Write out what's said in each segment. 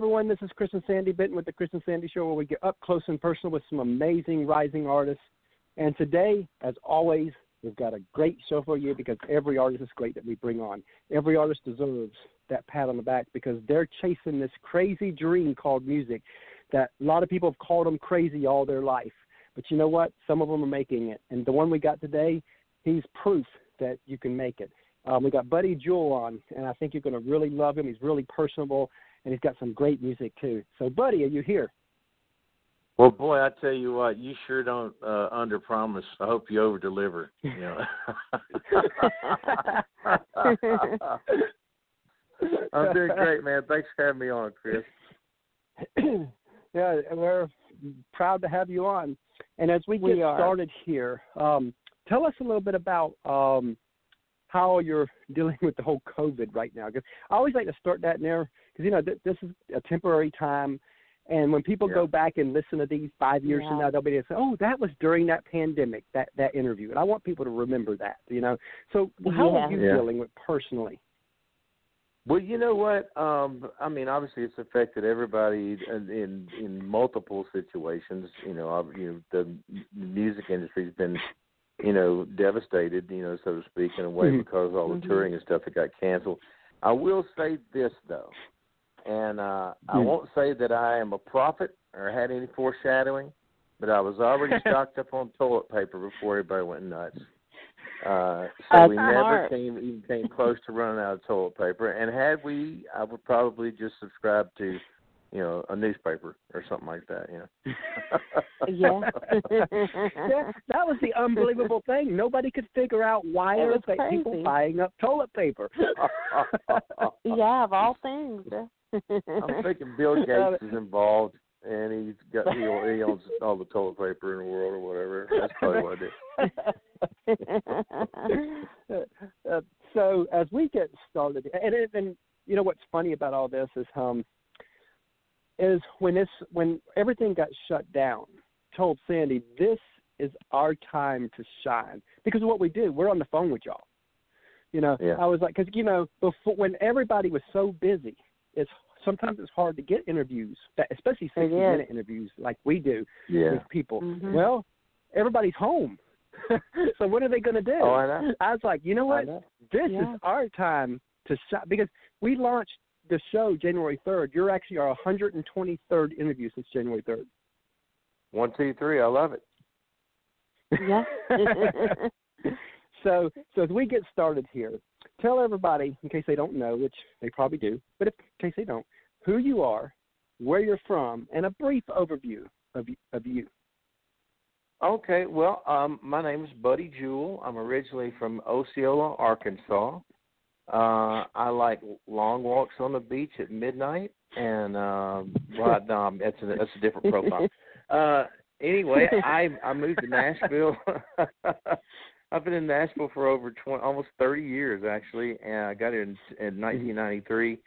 everyone. This is Chris and Sandy Benton with the Chris and Sandy Show, where we get up close and personal with some amazing rising artists. And today, as always, we've got a great show for you because every artist is great that we bring on. Every artist deserves that pat on the back because they're chasing this crazy dream called music that a lot of people have called them crazy all their life. But you know what? Some of them are making it. And the one we got today, he's proof that you can make it. Um, we got Buddy Jewell on, and I think you're going to really love him. He's really personable, and he's got some great music too. So, Buddy, are you here? Well, boy, I tell you what, you sure don't uh, under promise. I hope you over deliver. You know. I'm doing great, man. Thanks for having me on, Chris. yeah, we're proud to have you on. And as we get we started here, um, tell us a little bit about um, how you're dealing with the whole COVID right now. Because I always like to start that in there because you know th- this is a temporary time, and when people yeah. go back and listen to these five years yeah. from now, they'll be able to say, "Oh, that was during that pandemic, that that interview," and I want people to remember that. You know, so how yeah. are you yeah. dealing with personally? Well, you know what? Um, I mean, obviously, it's affected everybody in in, in multiple situations. You know, I've, you know, the music industry's been you know, devastated, you know, so to speak, in a way Mhm. because all the Mhm. touring and stuff that got canceled. I will say this though, and uh I Mhm. won't say that I am a prophet or had any foreshadowing, but I was already stocked up on toilet paper before everybody went nuts. Uh so That's we never smart. came even came close to running out of toilet paper. And had we I would probably just subscribe to, you know, a newspaper or something like that, you know. Yeah. yeah, that was the unbelievable thing. Nobody could figure out why It was was like people buying up toilet paper. yeah, of all things. I'm thinking Bill Gates is involved, and he's got he, he owns all the toilet paper in the world or whatever. That's probably what it is. uh, so as we get started, and, and and you know what's funny about all this is um is when this when everything got shut down, told Sandy this is our time to shine because of what we do. We're on the phone with y'all. You know, Yeah. I was like, because you know, before when everybody was so busy, it's sometimes it's hard to get interviews, that- especially It sixty is. minute interviews like we do Yeah. with people. Mhm. Well, everybody's home. so what are they going to do? Oh, I know. I was like, you know what? know. This Yeah. is our time to shine because we launched the show January 3rd. You're actually our 123rd interview since January 3rd. One, two, three. I love it. Yeah. so, so as we get started here, tell everybody, in case they don't know, which they probably do, but if, in case they don't, who you are, where you're from, and a brief overview of you, of you. Okay. Well, um, my name is Buddy Jewell. I'm originally from Osceola, Arkansas. Uh, I like long walks on the beach at midnight, and um, well, no, that's a that's a different profile. Uh, anyway, I I moved to Nashville. I've been in Nashville for over 20, almost 30 years actually, and I got here in, in 1993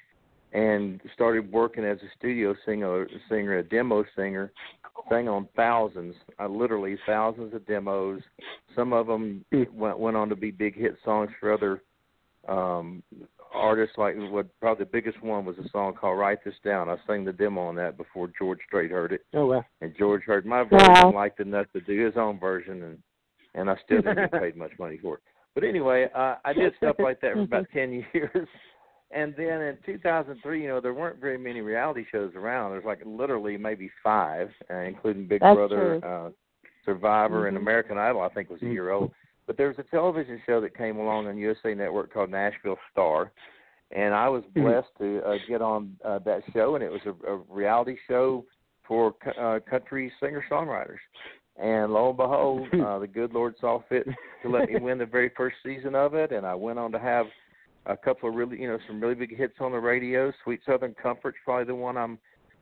and started working as a studio singer, singer, a demo singer. Sang on thousands, uh, literally thousands of demos. Some of them went went on to be big hit songs for other um artists. Like what probably the biggest one was a song called "Write This Down." I sang the demo on that before George Strait heard it Oh well. and George heard my version Wow. and liked enough to do his own version, and and I still didn't get paid much money for it. But anyway, uh, I did stuff like that for about ten years, and then in 2003, you know, there weren't very many reality shows around. There's like literally maybe five, uh, including Big That's Brother, true. uh, Survivor, and Mhm. American Idol. I think was a year old. But there was a television show that came along on USA Network called Nashville Star, and I was Mhm. blessed to uh, get on uh, that show, and it was a, a reality show for co- uh, country singer songwriters. And lo and behold, uh, the good Lord saw fit to let me win the very first season of it, and I went on to have a couple of really, you know, some really big hits on the radio. Sweet Southern Comfort's probably the one I'm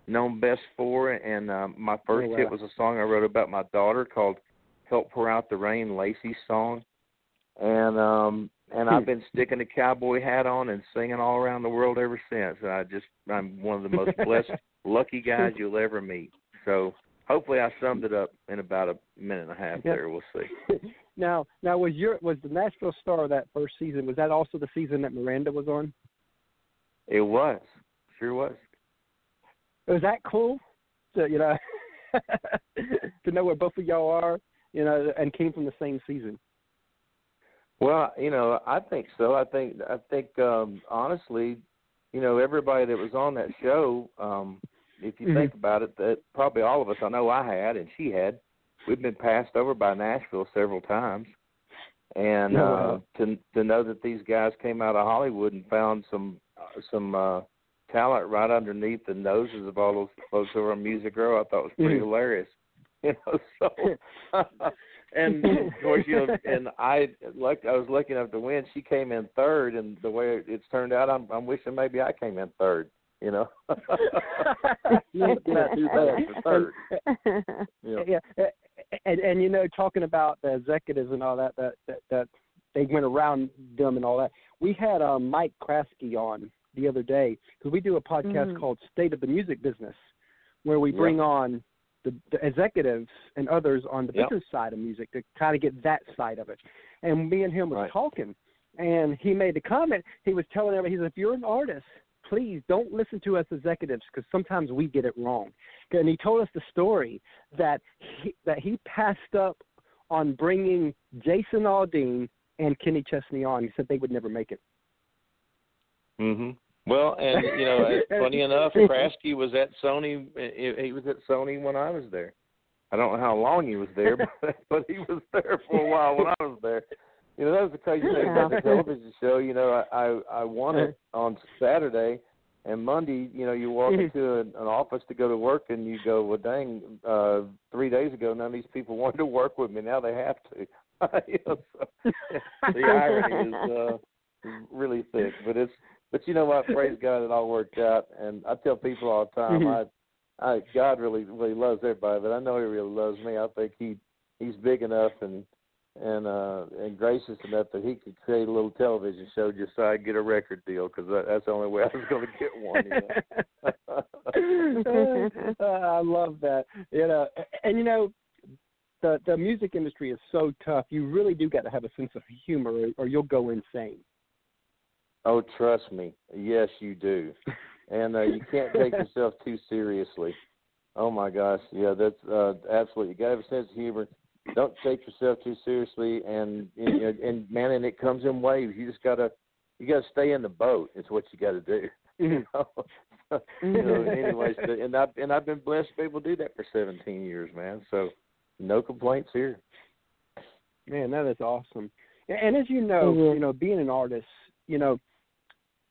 known best for, and um, my first wow. hit was a song I wrote about my daughter called "Help Pour Out the Rain," Lacey's song, and um, and I've been sticking the cowboy hat on and singing all around the world ever since. And I just I'm one of the most blessed, lucky guys you'll ever meet. So hopefully I summed it up in about a minute and a half. There, we'll see. now, now was your was the Nashville Star that first season? Was that also the season that Miranda was on? It was, sure was. was that cool? To you know, to know where both of y'all are, you know, and came from the same season. Well, you know, I think so. I think I think um honestly, you know, everybody that was on that show, um, if you Mhm. think about it, that probably all of us, I know I had and she had, we've been passed over by Nashville several times. And Oh, uh wow. to to know that these guys came out of Hollywood and found some uh, some uh talent right underneath the noses of all those folks over on Music Row, I thought was pretty Mhm. hilarious. You know, so and of course, you know, and I like I was lucky enough to win. She came in third, and the way it's turned out, I'm I'm wishing maybe I came in third. You know, not too bad for third. Yeah. yeah, and and you know, talking about the executives and all that, that that, that they went around them and all that. We had um, Mike Kraski on the other day because we do a podcast Mhm. called State of the Music Business, where we Yeah. bring on the, the executives and others on the Yep. business side of music to kind of get that side of it. And me and him was Right. talking, and he made the comment. He was telling everybody, he said, if you're an artist, please don't listen to us executives because sometimes we get it wrong. And he told us the story that he, that he passed up on bringing Jason Aldean and Kenny Chesney on. He said they would never make it. Mhm. Well, and you know, funny enough, Kraski was at Sony. He he was at Sony when I was there. I don't know how long he was there, but, but he was there for a while when I was there. You know, that was the crazy thing about the television show. You know, I I, I won it on Saturday, and Monday, you know, you walk Mhm. into an, an office to go to work, and you go, well, dang, uh, three days ago, none of these people wanted to work with me. Now they have to. you know, so, the irony is uh, is really thick, but it's but you know what? Praise God, it all worked out. And I tell people all the time, Mhm. I, I, God really, really loves everybody, but I know He really loves me. I think He, He's big enough and and uh and gracious enough that He could create a little television show just so I could get a record deal because that, that's the only way I was going to get one. You know? Uh, I love that. You know, and you know, the the music industry is so tough. You really do got to have a sense of humor, or, or you'll go insane. Oh, trust me, yes, you do. And uh, you can't take yourself too seriously. Oh my gosh, yeah, that's uh, absolutely. You got to have a sense of humor. Don't take yourself too seriously, and and, and man, and it comes in waves. You just gotta you gotta stay in the boat. Is what you got to do. You know. you know. Anyways, and I've and I've been blessed to be able to do that for 17 years, man. So no complaints here. Man, that is awesome. And and as you know, Mhm. you know, being an artist, you know,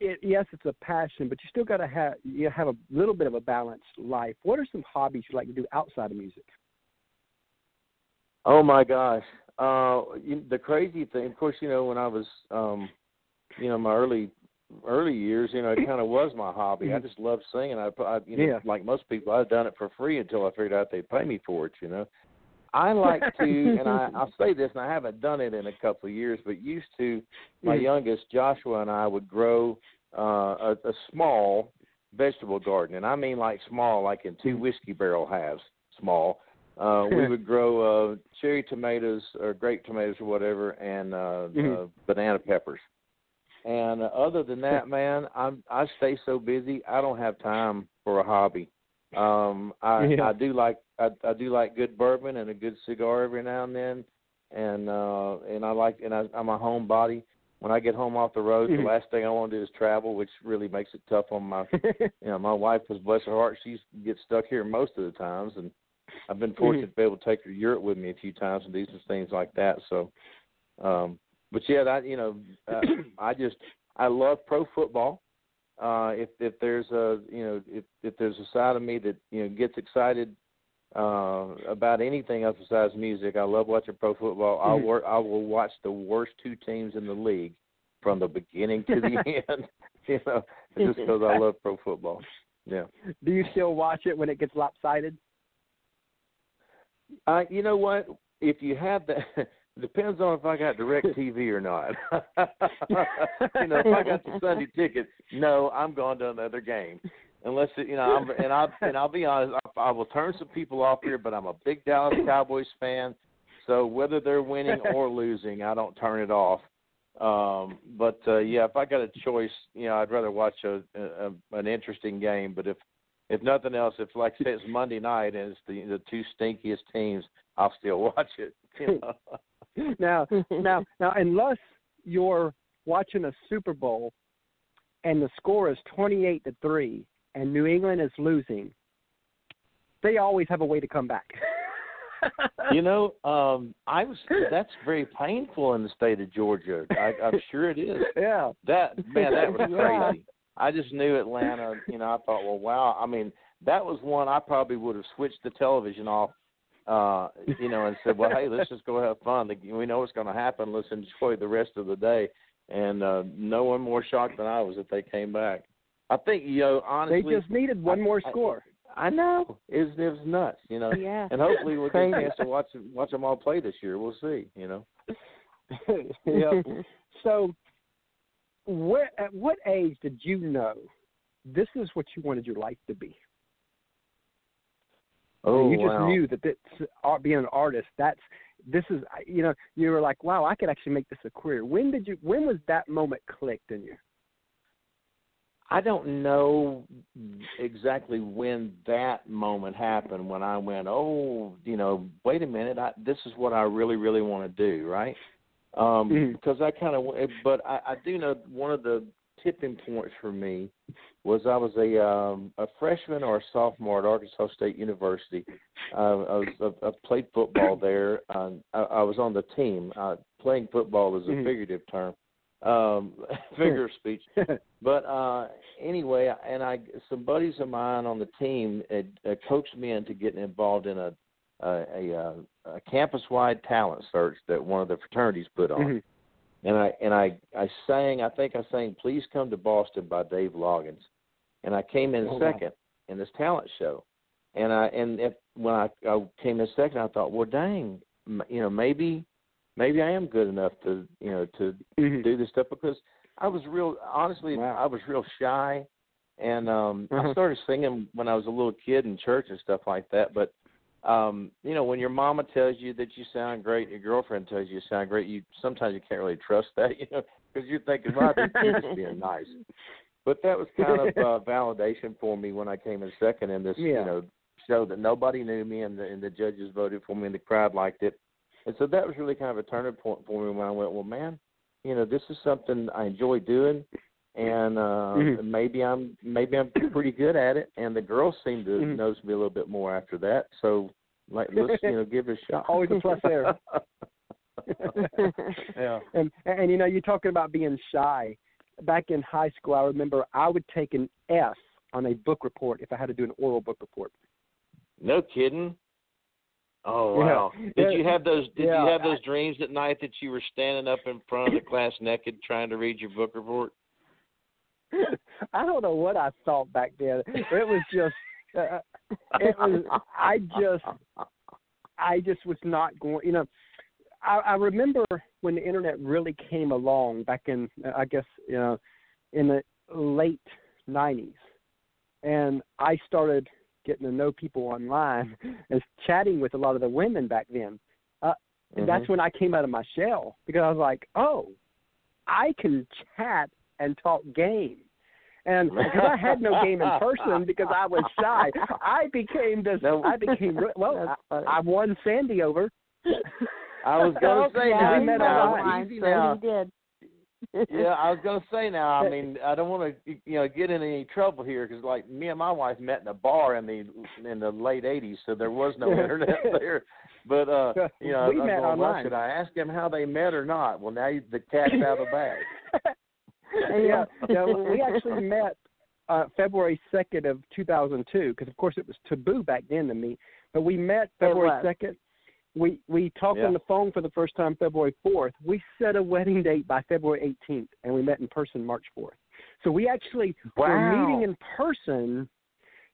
it, yes, it's a passion, but you still got to have you have a little bit of a balanced life. What are some hobbies you like to do outside of music? Oh my gosh. Uh you, the crazy thing, of course, you know, when I was um you know, my early early years, you know, it kind of was my hobby. I just loved singing. I, I you know, Yeah. like most people, I'd done it for free until I figured out they'd pay me for it, you know. I like to and I I'll say this and I haven't done it in a couple of years, but used to my Mhm. youngest Joshua and I would grow uh a, a small vegetable garden and I mean like small like in two whiskey barrel halves small uh we would grow uh cherry tomatoes or grape tomatoes or whatever and uh, Mhm. uh banana peppers and uh, other than that man i'm i stay so busy i don't have time for a hobby um i Yeah. i do like i i do like good bourbon and a good cigar every now and then and uh and i like and I, i'm a homebody when i get home off the road the last thing i want to do is travel which really makes it tough on my you know, my wife was bless her heart, she gets stuck here most of the times and I've been fortunate to be able to take her to Europe with me a few times and do some things like that. So um but yeah, that you know, uh, I just I love pro football. Uh if if there's a you know, if if there's a side of me that, you know, gets excited uh about anything else besides music, I love watching pro football. I'll Mhm. work I will watch the worst two teams in the league from the beginning to the end. You know, just because I love pro football. Yeah. do you still watch it when it gets lopsided? Uh, you know what? If you have that, depends on if I got direct TV or not. you know, if I got the Sunday ticket, no, I'm going to another game. Unless it, you know, I'm, and I and I'll be honest, I, I will turn some people off here, but I'm a big Dallas Cowboys fan, so whether they're winning or losing, I don't turn it off. Um, but uh, yeah, if I got a choice, you know, I'd rather watch a, a an interesting game. But if if nothing else, if like say it's Monday night and it's the the two stinkiest teams, I'll still watch it. You know? now, now, now, unless you're watching a Super Bowl and the score is twenty-eight to three, and New England is losing, they always have a way to come back. you know, um, I was that's very painful in the state of Georgia. I, I'm sure it is. Yeah. That man, that was crazy. I just knew Atlanta. You know, I thought, well, wow. I mean, that was one I probably would have switched the television off. Uh, you know, and said, well, hey, let's just go have fun. We know what's going to happen. Let's enjoy the rest of the day. And uh, no one more shocked than I was that they came back. I think, you know, honestly, They just needed one I- more score. I know it was, it was nuts. You know, Yeah. and hopefully we'll get a chance to watch watch them all play this year. We'll see. You know. yeah. So, where at what age did you know this is what you wanted your life to be? Oh you just wow. knew that that's art, being an artist. That's this is you know you were like, wow, I could actually make this a career. When did you? When was that moment clicked in you? I don't know exactly when that moment happened when I went, oh, you know, wait a minute, I, this is what I really, really want to do, right? Um, Mhm. Because I kind of, but I, I do know one of the tipping points for me was I was a um, a freshman or a sophomore at Arkansas State University. Uh, I was I, I played football there. Um, I, I was on the team. Uh, playing football is a Mhm. figurative term, um, figure of speech. But uh anyway, and I some buddies of mine on the team had, uh, coached me into getting involved in a a, a, uh, a campus-wide talent search that one of the fraternities put on. Mhm. And I and I I sang. I think I sang "Please Come to Boston" by Dave Loggins, and I came in Oh, wow. second in this talent show. And I and if, when I, I came in second, I thought, well, dang, m- you know, maybe maybe I am good enough to you know to Mhm. do this stuff because I was real honestly Wow. I was real shy and um I Uh-huh. started singing when I was a little kid in church and stuff like that but um you know when your mama tells you that you sound great your girlfriend tells you you sound great you sometimes you can't really trust that you know because you're thinking well think just being nice. But that was kind of uh, validation for me when I came in second in this Yeah. you know show that nobody knew me and the and the judges voted for me and the crowd liked it. And so that was really kind of a turning point for me when I went well man you know this is something I enjoy doing and uh Mhm. maybe I'm maybe I'm pretty good at it and the girls seem to Mhm. notice me a little bit more after that so like let's you know give it a shot Always a plus there. yeah and and you know you're talking about being shy. Back in high school, I remember I would take an F on a book report if I had to do an oral book report. no kidding oh Yeah. wow did you have those did Yeah, you have those dreams at night that you were standing up in front of the class naked trying to read your book report I don't know what I thought back then. It was just, uh, it was. I just, I just was not going. You know, I, I remember when the internet really came along back in, I guess, you know, in the late '90s, and I started getting to know people online and chatting with a lot of the women back then. Uh, and that's when I came out of my shell because I was like, oh, I can chat and talk game. And because I had no game in person because I was shy, I became this. No. I became re- well. I. I won Sandy over. I was gonna say yeah, now, we met now, online, easy so he did. yeah, I was gonna say now. I mean, I don't want to, you know, get in any trouble here because, like, me and my wife met in a bar in the in the late '80s, so there was no internet there. But uh, you know, We I, I met go, well, online. should I ask them how they met or not? Well, now the cat's out of the bag. yeah, yeah. We actually met uh, February second of two thousand two because, of course, it was taboo back then to meet. But we met February second. We we talked Yeah. on the phone for the first time February fourth. We set a wedding date by February eighteenth, and we met in person March fourth. So we actually were meeting in person.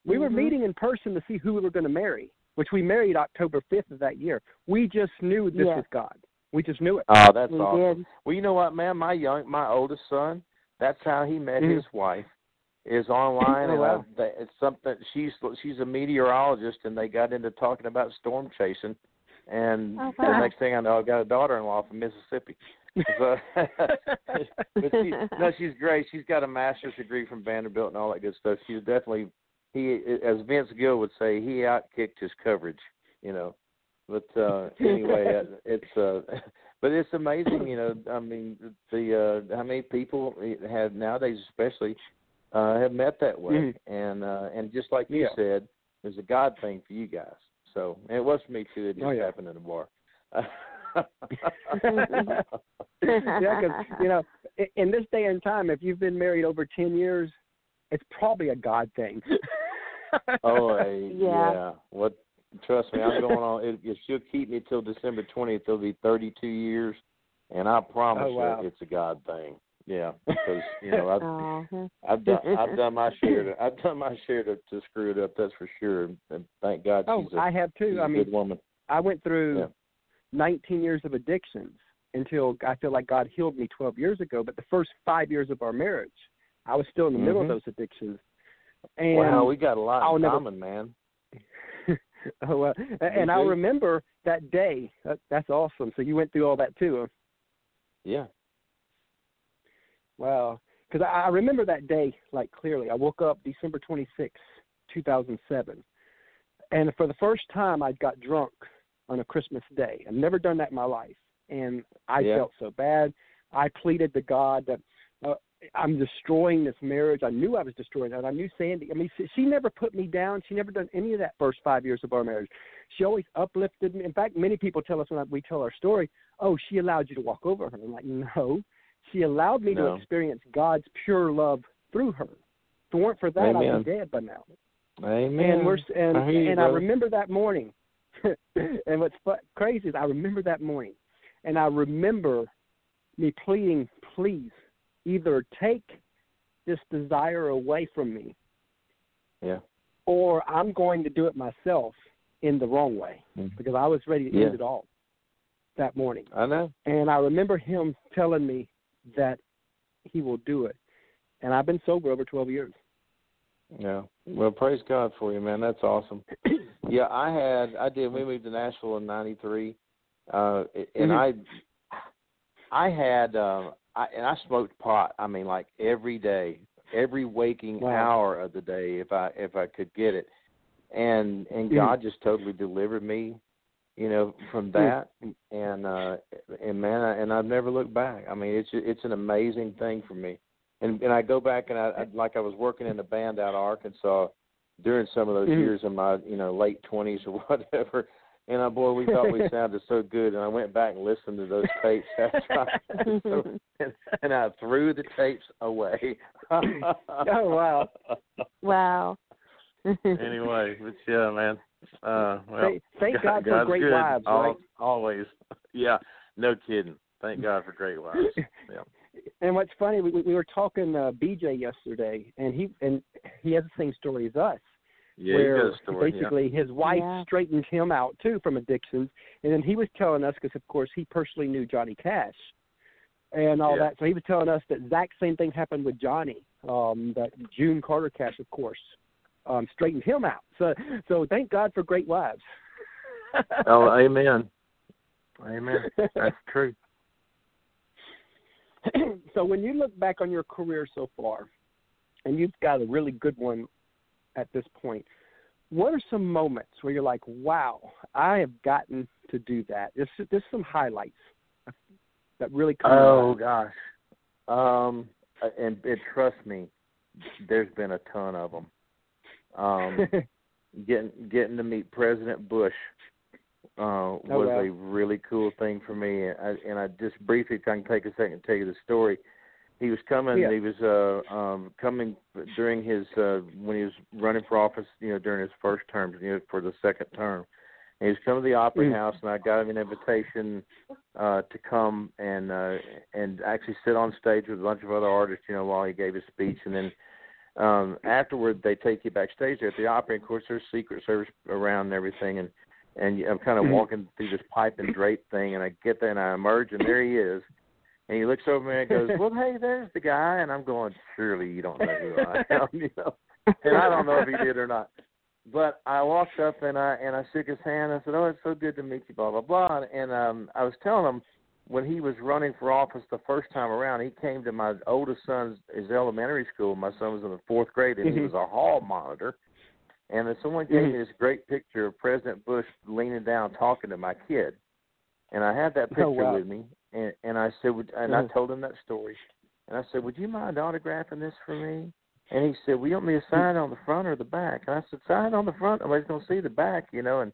We were Mhm. meeting in person to see who we were going to marry, which we married October fifth of that year. We just knew this Yeah. was God. We just knew it. Oh, that's we awesome. did. Well, you know what, man? My young, my oldest son, that's how he met Mhm. his wife. Is online, Oh, and wow. uh, that- it's something. She's she's a meteorologist, and they got into talking about storm chasing. And Oh, the next thing I know, I've got a daughter-in-law from Mississippi. So, but she, no, she's great. She's got a master's degree from Vanderbilt and all that good stuff. She's definitely, he, as Vince Gill would say, he outkicked his coverage. You know, but uh anyway, uh, it's uh but it's amazing. You know, I mean, the uh how many people have nowadays, especially, uh have met that way, Mhm. and uh and just like you Yeah. said, it's a God thing for you guys. So and it was for me too. It just Oh, yeah. happened in a bar. yeah, because you know, in this day and time, if you've been married over ten years, it's probably a God thing. Oh, hey, Yeah. yeah. What? Trust me, I'm going on. If, if she'll keep me till December 20th, it'll be 32 years, and I promise Oh, wow. you, it's a God thing. Yeah, because you know I've Uh-huh. I've done I've done my share to I've done my share to, to screw it up. That's for sure. And thank God oh, she's a, I have she's too. a I mean, good woman. I went through Yeah. 19 years of addictions until I feel like God healed me 12 years ago. But the first five years of our marriage, I was still in the middle of Mhm. those addictions. And wow, we got a lot I'll in never- common, man. oh, uh, and I remember that day. That, that's awesome. So you went through all that too. Huh? Yeah. Wow. Because I, I remember that day like clearly. I woke up December twenty sixth, two thousand seven, and for the first time I got drunk on a Christmas day. I've never done that in my life, and I Yeah. felt so bad. I pleaded to God that uh, I'm destroying this marriage. I knew I was destroying it. I knew Sandy. I mean, she, she never put me down. She never done any of that first five years of our marriage. She always uplifted me. In fact, many people tell us when we tell our story, "Oh, she allowed you to walk over her." I'm like, no, she allowed me No. to experience God's pure love through her. If it weren't for that, I'd be dead by now. Amen. And we're and I you, and I remember that morning. and what's crazy is I remember that morning, and I remember me pleading, please, either take this desire away from me, Yeah. or I'm going to do it myself in the wrong way Mhm. because I was ready to Yeah. end it all that morning. I know. And I remember him telling me that he will do it. And I've been sober over 12 years. Yeah. Well, praise God for you, man. That's awesome. Yeah, I had I did. We moved to Nashville in '93, uh, and Mhm. I I had uh, I and I smoked pot. I mean, like every day, every waking Wow. hour of the day, if I if I could get it, and and. God just totally delivered me, you know, from that, and uh, and man, I, and I've never looked back. I mean, it's it's an amazing thing for me, and and I go back and I, I like I was working in a band out of Arkansas during some of those Mhm. years in my you know late twenties or whatever. And uh, boy, we thought we sounded so good, and I went back and listened to those tapes after I, and, and I threw the tapes away. Oh, wow. wow. anyway, but yeah, man. Uh, well, Thank- thank God for God's great good, wives, al- right? Always. Yeah, no kidding. Thank God for great wives. Yeah. and what's funny, we, we were talking uh, BJ yesterday, and he and he has the same story as us. Yeah, where you got a story. yeah. basically his wife Yeah. straightened him out too from addictions, and then he was telling us because of course he personally knew Johnny Cash and all Yeah. that, so he was telling us that exact same thing happened with Johnny. Um, that June Carter Cash, of course, um, straightened him out. So so thank God for great wives. Oh, amen. Amen. That's true. so when you look back on your career so far, and you've got a really good one at this point, what are some moments where you're like, "Wow, I have gotten to do that"? There's there's some highlights that really come. Oh mind. gosh. Um, and, and trust me, there's been a ton of them. Um, getting getting to meet President Bush uh, was wow. a really cool thing for me. And I, and I just briefly, if I can take a second to tell you the story. He was coming. Yeah. He was uh, um, coming during his uh, when he was running for office. You know, during his first term, you know, for the second term. And he was coming to the Opera Mm. House, and I got him an invitation uh, to come and uh, and actually sit on stage with a bunch of other artists. You know, while he gave his speech, and then um afterward they take you backstage there at the opera and of course there's secret service around and everything and and i'm kind of Mhm. walking through this pipe and drape thing and i get there and i emerge and there he is and he looks over me and goes well hey there's the guy and i'm going surely you don't know who i am you know and i don't know if he did or not but i walked up and i and i shook his hand i said oh it's so good to meet you blah blah blah and um i was telling him when he was running for office the first time around, he came to my oldest son's his elementary school. My son was in the fourth grade, and he was a hall monitor. And then someone gave Mhm. me this great picture of President Bush leaning down talking to my kid, and I had that oh, picture Oh, wow. with me, and and I said, would, and. I uh-huh. told him that story, and I said, would you mind autographing this for me? And he said, well, you want me to hmm. sign on the front or the back? And I said, sign on the front. Nobody's gonna see the back, you know. And,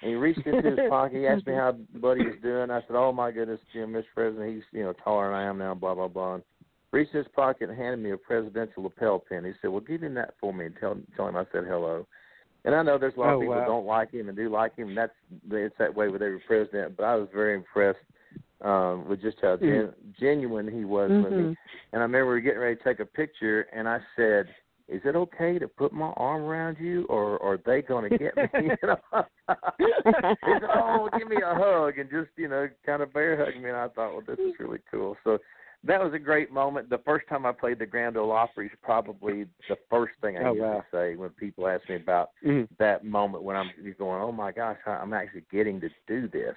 and he reached into his pocket. He asked me how Buddy was doing. I said, oh my goodness, Jim, Mr. President, he's you know taller than I am now. Blah blah blah. And reached in his pocket and handed me a presidential lapel pin. He said, well, give him that for me and tell tell him I said hello. And I know there's a lot Oh, of people wow. don't like him and do like him. And that's it's that way with every president. But I was very impressed um, with just how gen- genuine he was with me. Mhm. And I remember we were getting ready to take a picture, and I said, "Is it okay to put my arm around you, or, or are they going to get me?" you know? he said, "Oh, give me a hug," and just you know, kind of bear hug me. And I thought, "Well, this is really cool." So that was a great moment. The first time I played the Grand Ole Opry is probably the first thing I Oh, usually wow. say when people ask me about Mhm. that moment when I'm you're going, "Oh my gosh, I'm actually getting to do this."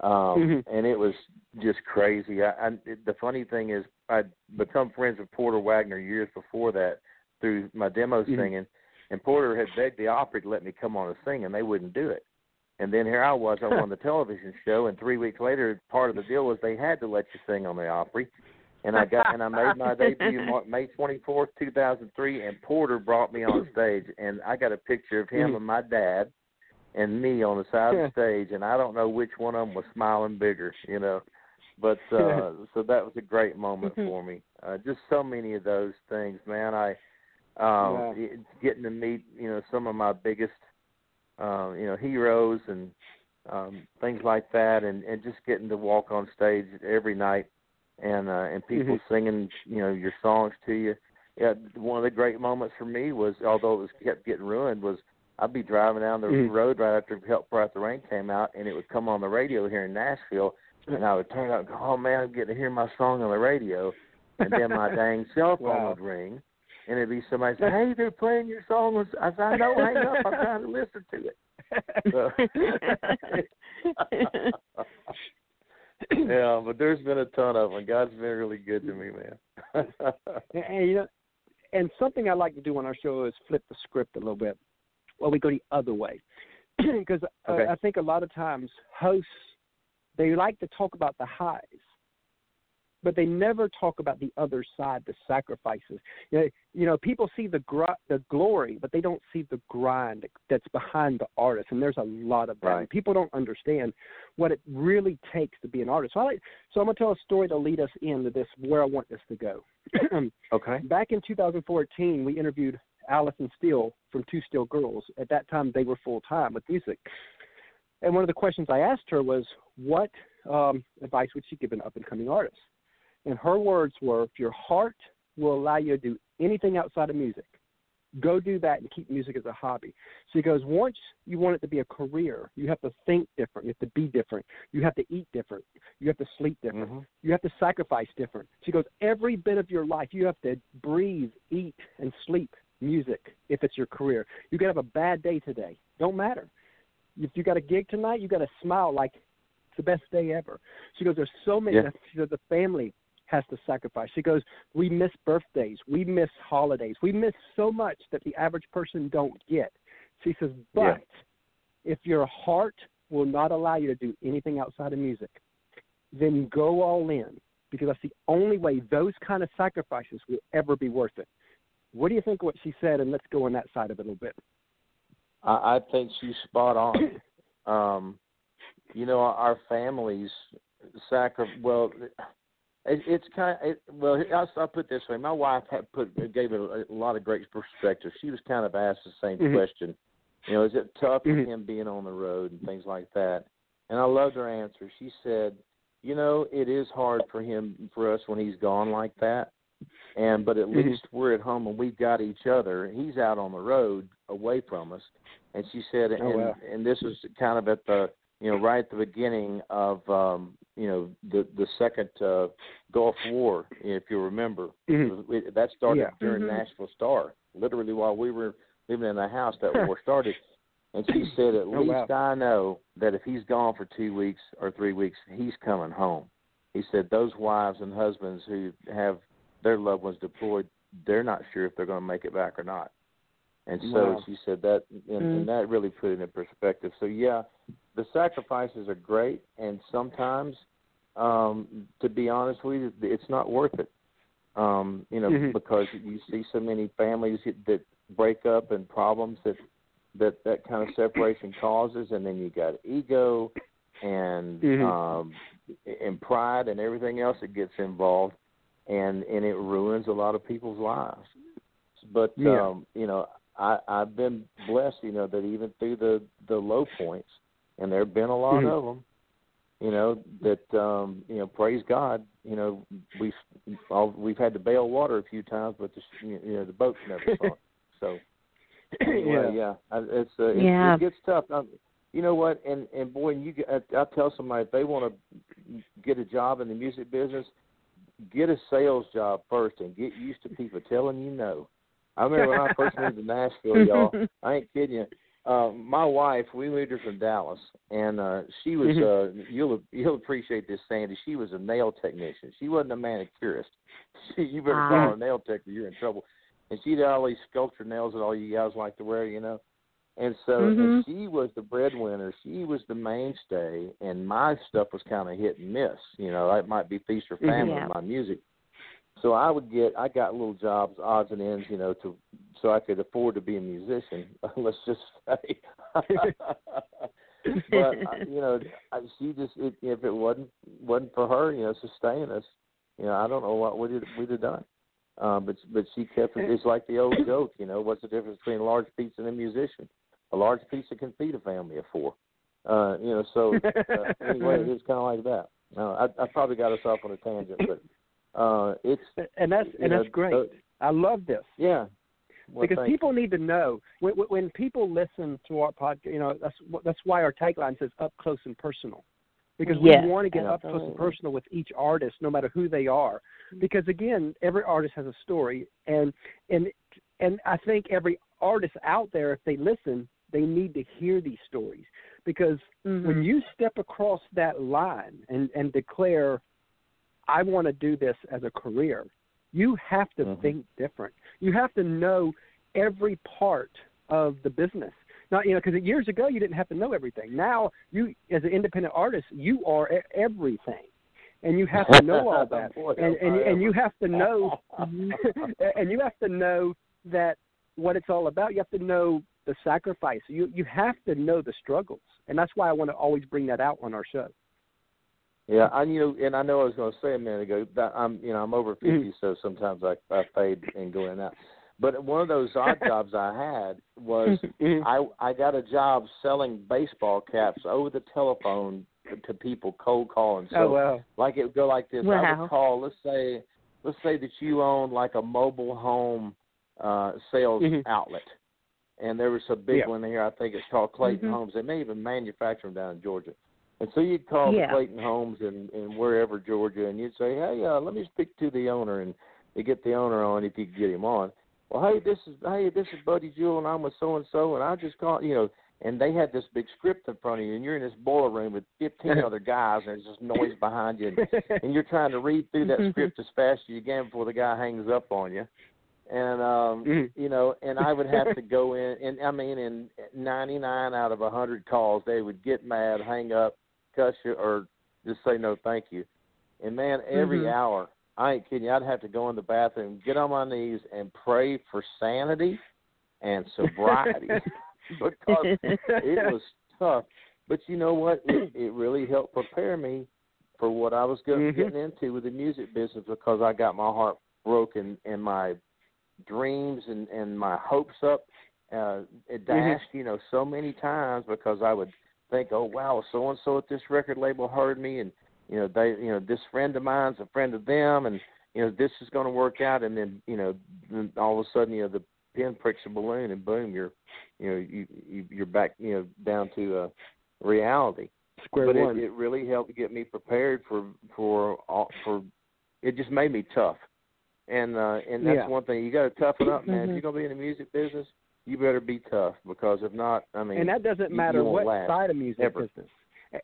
Um, Mhm. and it was just crazy. I, I the funny thing is, I'd become friends with Porter Wagoner years before that through my demo Mhm. singing, and Porter had begged the Opry to let me come on and sing, and they wouldn't do it. And then here I was, I won the television show, and three weeks later, part of the deal was they had to let you sing on the Opry. And I got and I made my debut May twenty fourth, two thousand three, and Porter brought me on stage, and I got a picture of him Mhm. and my dad, and me on the side of the stage, and I don't know which one of them was smiling bigger, you know. But uh so that was a great moment Mhm. for me. Uh, just so many of those things, man. I um Yeah. getting to meet you know some of my biggest uh, you know heroes and um things like that, and and just getting to walk on stage every night and uh and people Mhm. singing you know your songs to you. Yeah, one of the great moments for me was although it was kept getting ruined was I'd be driving down the Mhm. road right after Help Right the Rain came out, and it would come on the radio here in Nashville, and I would turn out and go, "Oh man, I'm getting to hear my song on the radio," and then my dang cell phone Wow. would ring, and it'd be somebody say, "Hey, they're playing your song." I said, "I know, hang up, I'm trying to listen to it." So, yeah, but there's been a ton of them. God's been really good to me, man. and, you know, and something I like to do on our show is flip the script a little bit. Well, we go the other way because Okay. uh, I think a lot of times hosts they like to talk about the highs, but they never talk about the other side, the sacrifices. You know, you know people see the gr- the glory, but they don't see the grind that's behind the artist, and there's a lot of that. Right. People don't understand what it really takes to be an artist. So, I like, so I'm going to tell a story to lead us into this where I want this to go. okay. Back in 2014, we interviewed Allison Steele from Two Steel Girls. At that time, they were full time with music. And one of the questions I asked her was, what um, advice would she give an up and coming artist? And her words were, if your heart will allow you to do anything outside of music, go do that and keep music as a hobby. She goes, once you want it to be a career, you have to think different. You have to be different. You have to eat different. You have to sleep different. Mhm. You have to sacrifice different. She goes, every bit of your life, you have to breathe, eat, and sleep music if it's your career. You could have a bad day today. Don't matter. If you got a gig tonight, you got to smile like it's the best day ever. She goes, there's so many. Yeah. She goes, the family has to sacrifice. She goes, we miss birthdays, we miss holidays, we miss so much that the average person don't get. She says, but Yeah. if your heart will not allow you to do anything outside of music, then go all in because that's the only way those kind of sacrifices will ever be worth it. What do you think of what she said? And let's go on that side of it a little bit. I, I think she's spot on. um, you know, our families sacri Well, it, it's kind of it, well. I'll, I'll put it this way: my wife had put gave it a, a lot of great perspective. She was kind of asked the same Mhm. question. You know, is it tough for Mhm. him being on the road and things like that? And I loved her answer. She said, "You know, it is hard for him for us when he's gone like that." And but at Mhm. least we're at home and we've got each other. He's out on the road away from us. And she said, and Oh, wow. and this was kind of at the you know right at the beginning of um, you know the the second uh, Gulf War, if you remember. Mhm. It- That started Yeah. during Mhm. Nashville Star. Literally while we were living in the house, that war started. And she said, at Oh, least wow. I know that if he's gone for two weeks or three weeks, he's coming home. He said those wives and husbands who have their loved ones deployed, they're not sure if they're going to make it back or not. And so Wow. she said that, and, Mm. and that really put it in perspective. So yeah, the sacrifices are great, and sometimes, um, to be honest with you, it's not worth it. Um, you know, Mhm. because you see so many families that break up and problems that that that kind of separation causes, and then you got ego and Mhm. um, and pride and everything else that gets involved, and and it ruins a lot of people's lives. But Yeah. um, you know, I I've been blessed, you know, that even through the the low points, and there've been a lot Mhm. of them, you know, that um, you know, praise God, you know, we've all, we've had to bail water a few times, but the you know the boats never sunk. So anyway, yeah, I it's uh, it, Yeah. it gets tough. Um, you know what? And and boy, you get, I, I tell somebody if they want to get a job in the music business, get a sales job first and get used to people telling you no. I remember when I first moved to Nashville, y'all. I ain't kidding you. Uh, my wife, we moved her from Dallas, and uh, she was. Mhm. Uh, you'll you'll appreciate this, Sandy. She was a nail technician. She wasn't a manicurist. She, you better Ah. call her a nail tech, or you're in trouble. And she did all these sculpture nails that all you guys like to wear, you know. And so, and Mhm. she was the breadwinner. She was the mainstay, and my stuff was kind of hit and miss. You know, it might be feast or famine Yeah. my music. So I would get, I got little jobs, odds and ends, you know, to so I could afford to be a musician. Let's just say. but uh, you know, I, she just it, if it wasn't wasn't for her, you know, sustaining us, you know, I don't know what we'd we'd have done. Um, but but she kept it. It's like the old joke, you know, what's the difference between a large pizza and a musician? A large pizza can feed a family of four. Uh, you know, so uh, anyway, it's kind of like that. No, I, I probably got us off on a tangent, but uh, it's and that's you and know, that's great. uh, I love this. yeah. Well, because thank people need to know when, when- when people listen to our podcast. You know, that's that's why our tagline says "up close and personal," because Yes, we want to get up close and personal with each artist, no matter who they are. Because again, every artist has a story, and and and I think every artist out there, if they listen, they need to hear these stories because when Mhm. you step across that line and and declare i want to do this as a career. You have to Mhm. think different. You have to know every part of the business. Now you know because years ago you didn't have to know everything. Now you as an independent artist you are everything. And you have to know all that. Boy, and and and you have to know and you have to know that what it's all about. You have to know the sacrifice. You you have to know the struggles. And that's why i want to always bring that out on our show Yeah, I you know, and I know I was going to say a minute ago that I'm you know I'm over 50 Mhm. so sometimes I I fade and go in and out. But one of those odd jobs I had was I I got a job selling baseball caps over the telephone to people cold calling. So oh wow like it would go like this. I would call. Let's say let's say that you own like a mobile home uh sales Mhm. outlet, and there was a big Yeah. one here. I think it's called Clayton Mhm. Homes. They may even manufacture them down in Georgia. And so you'd call Yeah. the Clayton Homes in, in wherever Georgia, and you'd say, "Hey, uh, let me speak to the owner," and you get the owner on if you could get him on. Well, hey, this is hey, this is Buddy Jewell, and I'm with so and so, and I just called, you know. And they had this big script in front of you, and you're in this boiler room with 15 other guys, and there's just noise behind you, and, and you're trying to read through that script as fast as you can before the guy hangs up on you. And um, Mhm. you know, and I would have to go in, and I mean, in 99 out of a 100 calls, they would get mad, hang up, cuss you, or just say no, thank you. And man, every Mhm. hour, I ain't kidding you, I'd have to go in the bathroom, get on my knees, and pray for sanity and sobriety because it was tough. But you know what? It, it really helped prepare me for what I was go- Mhm. getting into with the music business because I got my heart broken and my dreams and and my hopes up uh it dashed you know so many times because I would think oh wow so and so at this record label heard me and you know they you know this friend of mine's a friend of them and you know this is going to work out and then you know then all of a sudden you know the pin pricks a balloon and boom you're you know you, you you're back you know down to uh reality square but one it, it really helped get me prepared for for all for it just made me tough and uh and that's Yeah. one thing you got to toughen up man if Mhm. you're going to be in the music business you better be tough because if not i mean and that doesn't you- matter you won't what side of music ever. business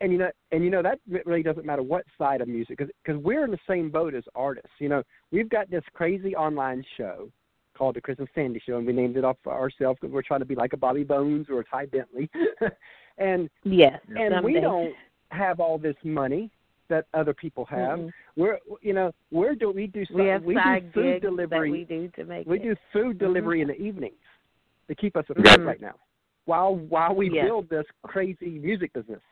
and you know and you know that really doesn't matter what side of music because we're in the same boat as artists you know we've got this crazy online show called the Chris and Sandy Show, and we named it off ourselves because we're trying to be like a Bobby Bones or a Ty Bentli. and yes, and someday. we don't have all this money that other people have. Mm-mm. We're you know we're do we do we have we side do food gigs delivery. that we do to make we it. do food Mhm. delivery in the evenings to keep us afloat Mhm. right now, while while we Yes. build this crazy music business.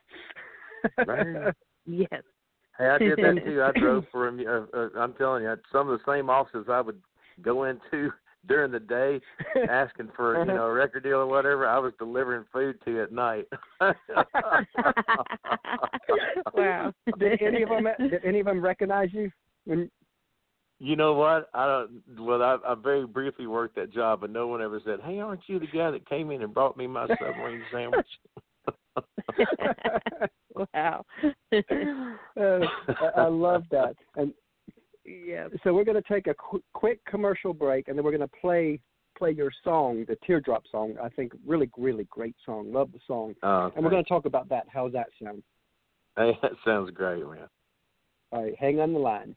Man. Yes. Hey, I did that too. I drove for him. Uh, uh, I'm telling you, some of the same offices I would go into during the day, asking for you Uh-huh. know a record deal or whatever. I was delivering food to at night. wow. did any of them did any of them recognize you when You know what? I don't. Well, I, I very briefly worked that job, but no one ever said, "Hey, aren't you the guy that came in and brought me my submarine sandwich?" wow. uh, I, I love that. And yeah. so we're going to take a qu- quick commercial break, and then we're going to play play your song, the Teardrop song. I think really, really great song. Love the song, Oh, and we're going to talk about that. How's that sound? Hey, that sounds great, man. All right, hang on the line.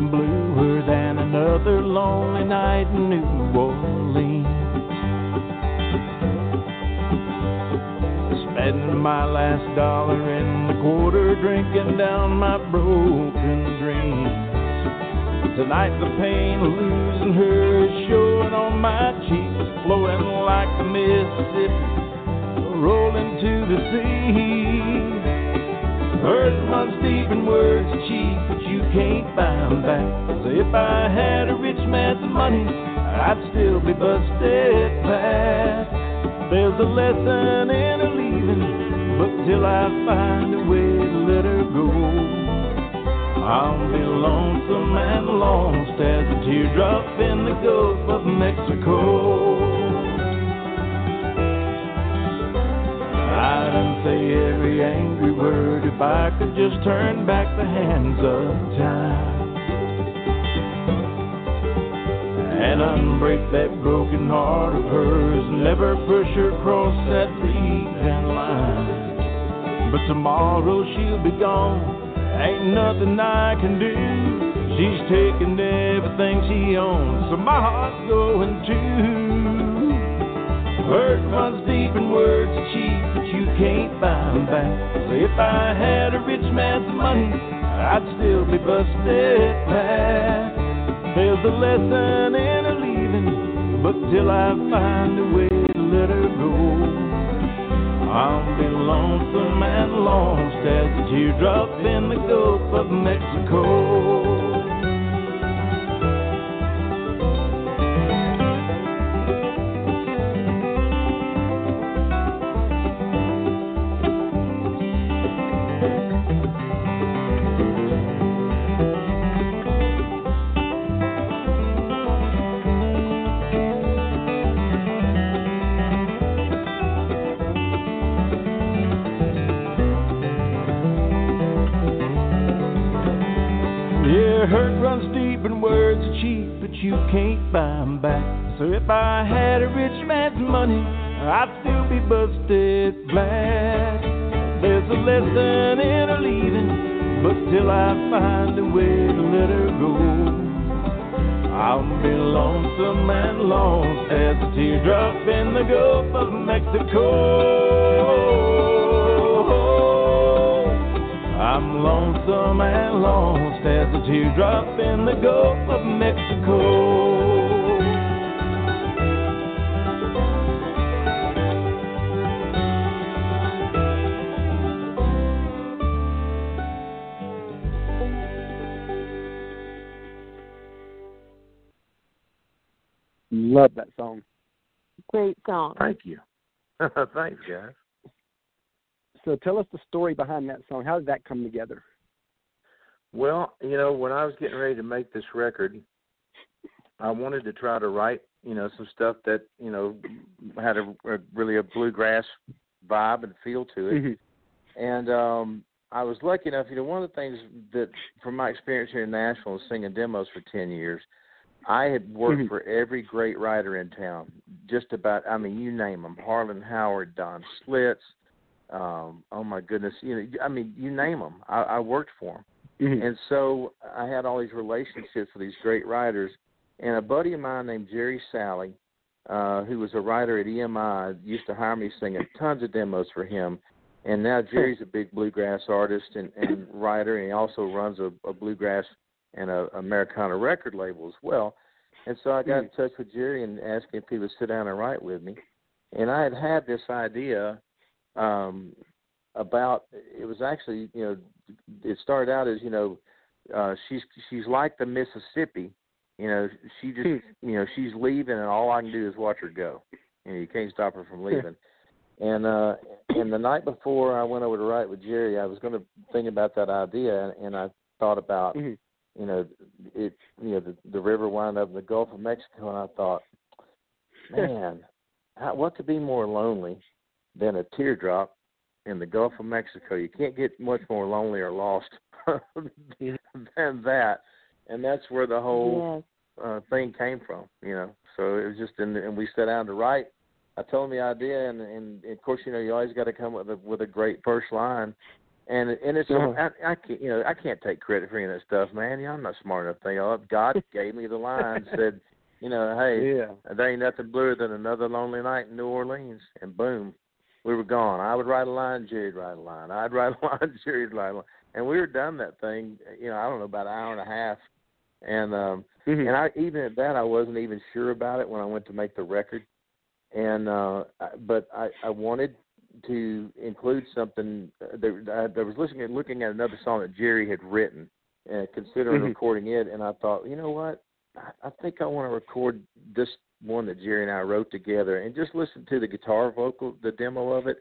Bluer than another lonely night in New Orleans. Spending my last dollar in the quarter, drinking down my broken dreams. Tonight the pain of losing her is showing on my cheeks, flowing like the Mississippi, rolling to the sea. Hurt runs deep and words are cheap, but you can't buy 'em back. So if I had a rich man's money, I'd still be busted flat. There's a lesson in a leaving, but till I find a way to let her go, I'll be lonesome and lost as a teardrop in the Gulf of Mexico. I done say every angry word if I could just turn back the hands of time and unbreak that broken heart of hers never push her across that leaving line. But tomorrow she'll be gone, ain't nothing I can do. She's taking everything she owns, so my heart's going too. Hurt runs deep and words cheap, can't buy buy 'em back. So if I had a rich man's money, I'd still be busted flat. There's a lesson in a leaving, but till I find a way to let her go, I'll be lonesome and lost as a teardrop in the Gulf of Mexico. So if I had a rich man's money, I'd still be busted flat. There's a lesson in a leaving, but till I find a way to let her go, I'll be lonesome and lost as a teardrop in the Gulf of Mexico. I'm lonesome and lost as a teardrop in the Gulf of Mexico. Great song. Thank you. Thanks, guys. So tell us the story behind that song. How did that come together? Well, you know, when I was getting ready to make this record, I wanted to try to write, you know, some stuff that, you know, had a, a really a bluegrass vibe and feel to it. Mm-hmm. And um I was lucky enough, you know, one of the things that from my experience here in Nashville singing demos for 10 years, I had worked Mhm. for every great writer in town. Just about, I mean, you name them: Harlan Howard, Don Schlitz. Um, oh my goodness, you know, I mean, you name them. I, I worked for them, Mhm. and so I had all these relationships with these great writers. And a buddy of mine named Jerry Salley, uh, who was a writer at EMI, used to hire me singing tons of demos for him. And now Jerry's a big bluegrass artist and, and writer, and he also runs a, a bluegrass and a Americana record label as well. And so I got in touch with Jerry and asked him if he would sit down and write with me. And I had had this idea um, about it was actually you know it started out as you know uh, she's she's like the Mississippi, you know she just you know she's leaving and all I can do is watch her go. You know you can't stop her from leaving. And uh and the night before I went over to write with Jerry, I was going to think about that idea, and, and I thought about Mhm. You know it you know the the river wound up in the Gulf of Mexico, and I thought, man, how, what could be more lonely than a teardrop in the Gulf of Mexico? You can't get much more lonely or lost than that, and that's where the whole Yes. uh, thing came from, you know. So it was just, in the, and we sat down to write. I told him the idea, and, and of course, you know, you always got to come with a with a great first line, and and it's Uh-huh. I, I can't, you know, I can't take credit for any of that stuff, man. You know, I'm not smart enough to think. God gave me the line, said, you know, hey, Yeah. there ain't nothing bluer than another lonely night in New Orleans, and boom, we were gone. I would write a line, Jerry'd write a line. I'd write a line, Jerry'd write a line, and we were done that thing. You know, I don't know about an hour and a half, and um Mhm. and I even at that I wasn't even sure about it when I went to make the record, and uh I- but I I wanted to include something. uh, That I, I was listening looking at another song that Jerry had written, and considering Mhm. recording it, and I thought, you know what, I, I think I want to record this one that Jerry and I wrote together, and just listen to the guitar vocal, the demo of it.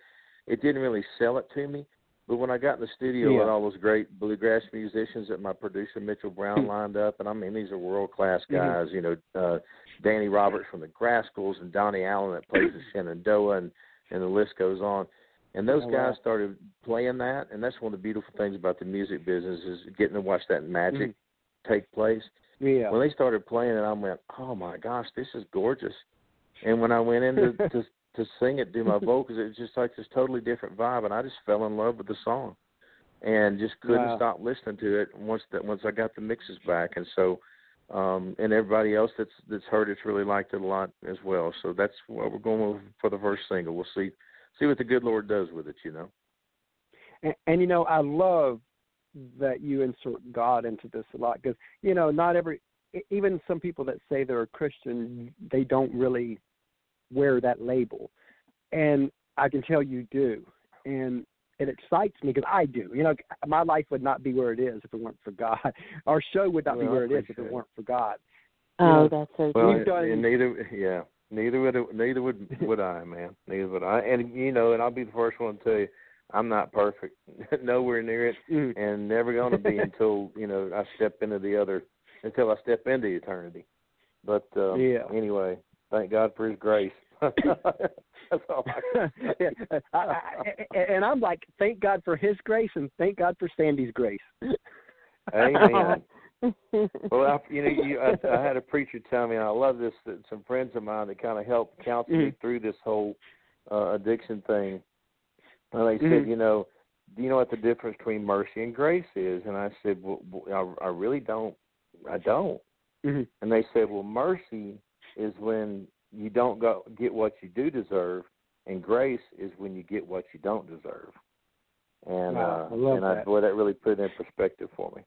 It didn't really sell it to me. But when I got in the studio Yeah. with all those great bluegrass musicians that my producer Mitchell Brown Hmm. lined up, and I mean these are world class Mhm. guys. You know, uh, Danny Roberts from the Grascals and Donnie Allen that plays the Shenandoah, and and the list goes on. And those Oh, guys started playing that, and that's one of the beautiful things about the music business is getting to watch that magic mm. take place. Yeah. When they started playing it, I went, "Oh my gosh, this is gorgeous!" And when I went in to to, to sing it, do my vocals, it was just like this totally different vibe, and I just fell in love with the song, and just couldn't Wow. stop listening to it once that once I got the mixes back, and so. Um, and everybody else that's that's heard it's really liked it a lot as well. So that's what we're going with for the first single. We'll see see what the good Lord does with it, you know. and, and you know I love that you insert God into this a lot because you know not every even some people that say they're a Christian they don't really wear that label, and I can tell you do, and it excites me because I do. You know, my life would not be where it is if it weren't for God. Our show would not be Well, I where it is if it it. weren't for God. Oh, Yeah. that's so Well, true. We've done- neither, yeah, neither would neither would would I, man. Neither would I. And you know, and I'll be the first one to tell you, I'm not perfect, nowhere near it, Mm. and never going to be until you know I step into the other, until I step into eternity. But um, Yeah. anyway, thank God for His grace. That's all I yeah, I, I, and I'm like, thank God for His grace and thank God for Sandy's grace. Amen. Well, I, you know, you, I, I had a preacher tell me, and I love this. That some friends of mine that kind of helped counsel me Mhm. through this whole uh, addiction thing. And they Mhm. said, you know, do you know what the difference between mercy and grace is? And I said, well, well, I, I really don't. I don't. Mm-hmm. and they said, well, mercy is when you don't go get what you do deserve, and grace is when you get what you don't deserve. And Wow, uh, I love and that. I, boy, that really put it in perspective for me.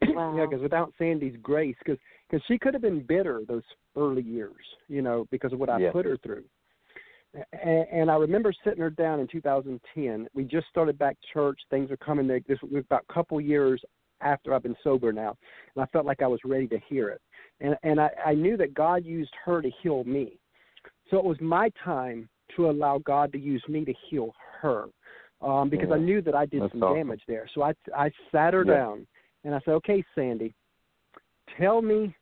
Wow. yeah, because without Sandy's grace, because cause she could have been bitter those early years, you know, because of what I Yeah. put her through. And, and I remember sitting her down in 2010. We just started back church. Things are coming. There. This was about a couple years after I've been sober now, and I felt like I was ready to hear it. And and I, I knew that God used her to heal me. So it was my time to allow God to use me to heal her, um, because I knew that I did That's some awesome. damage there. So I I sat her Yeah. down and I said, "Okay, Sandy, tell me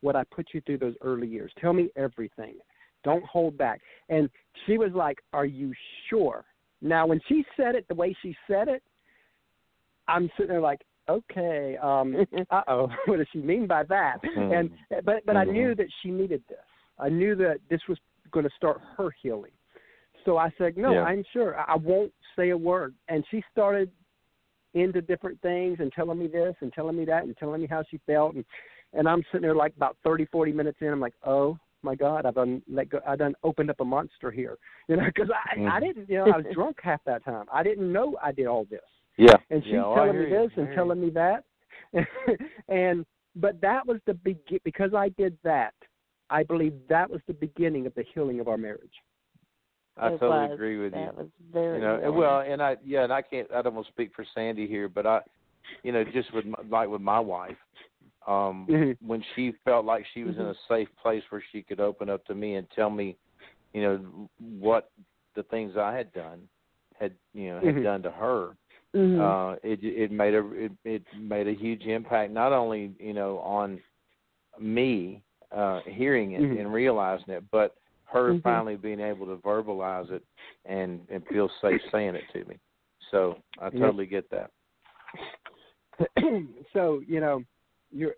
what I put you through those early years. Tell me everything. Don't hold back." And she was like, "Are you sure?" Now, when she said it the way she said it, I'm sitting there like, "Okay, um, uh oh, what does she mean by that?" Mhm. And but but I Mhm. knew that she needed this. I knew that this was going to start her healing. So I said, "No, Yeah. I'm sure. I I won't say a word." And she started into different things and telling me this and telling me that and telling me how she felt and and I'm sitting there like about thirty, forty minutes in. I'm like, "Oh my God, I've done let go. I done opened up a monster here." You know, because I I Mhm. didn't, you know, I was drunk half that time. I didn't know I did all this Yeah. and she's yeah, oh, I telling me this I and hear telling me that and but that was the big because i did that i believe that was the beginning of the healing of our marriage I It totally was. agree with you. That was very you know and well and i yeah and i can't i don't want to speak for sandy here but i you know just with my, like with my wife um Mhm. when she felt like she was in Mhm. a safe place where she could open up to me and tell me you know what the things i had done had you know had Mhm. done to her Mhm. uh it it made a it, it made a huge impact not only you know on me uh hearing it Mhm. and realizing it but her Mhm. finally being able to verbalize it and and feel safe saying it to me so i totally get that so you know you're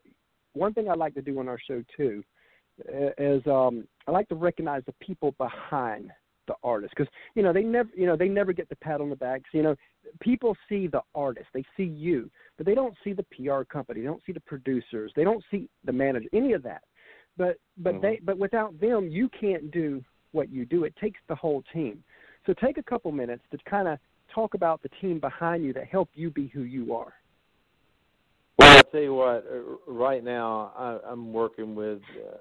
one thing i like to do on our show too is um i like to recognize the people behind the artist because you know they never you know they never get the pat on the back So, you know people see the artist they see you but they don't see the pr company they don't see the producers they don't see the manager any of that. But but Mhm. they but without them you can't do what you do it takes the whole team. So take a couple minutes to kind of talk about the team behind you that help you be who you are Well, I'll tell you what. uh, Right now, I, I'm working with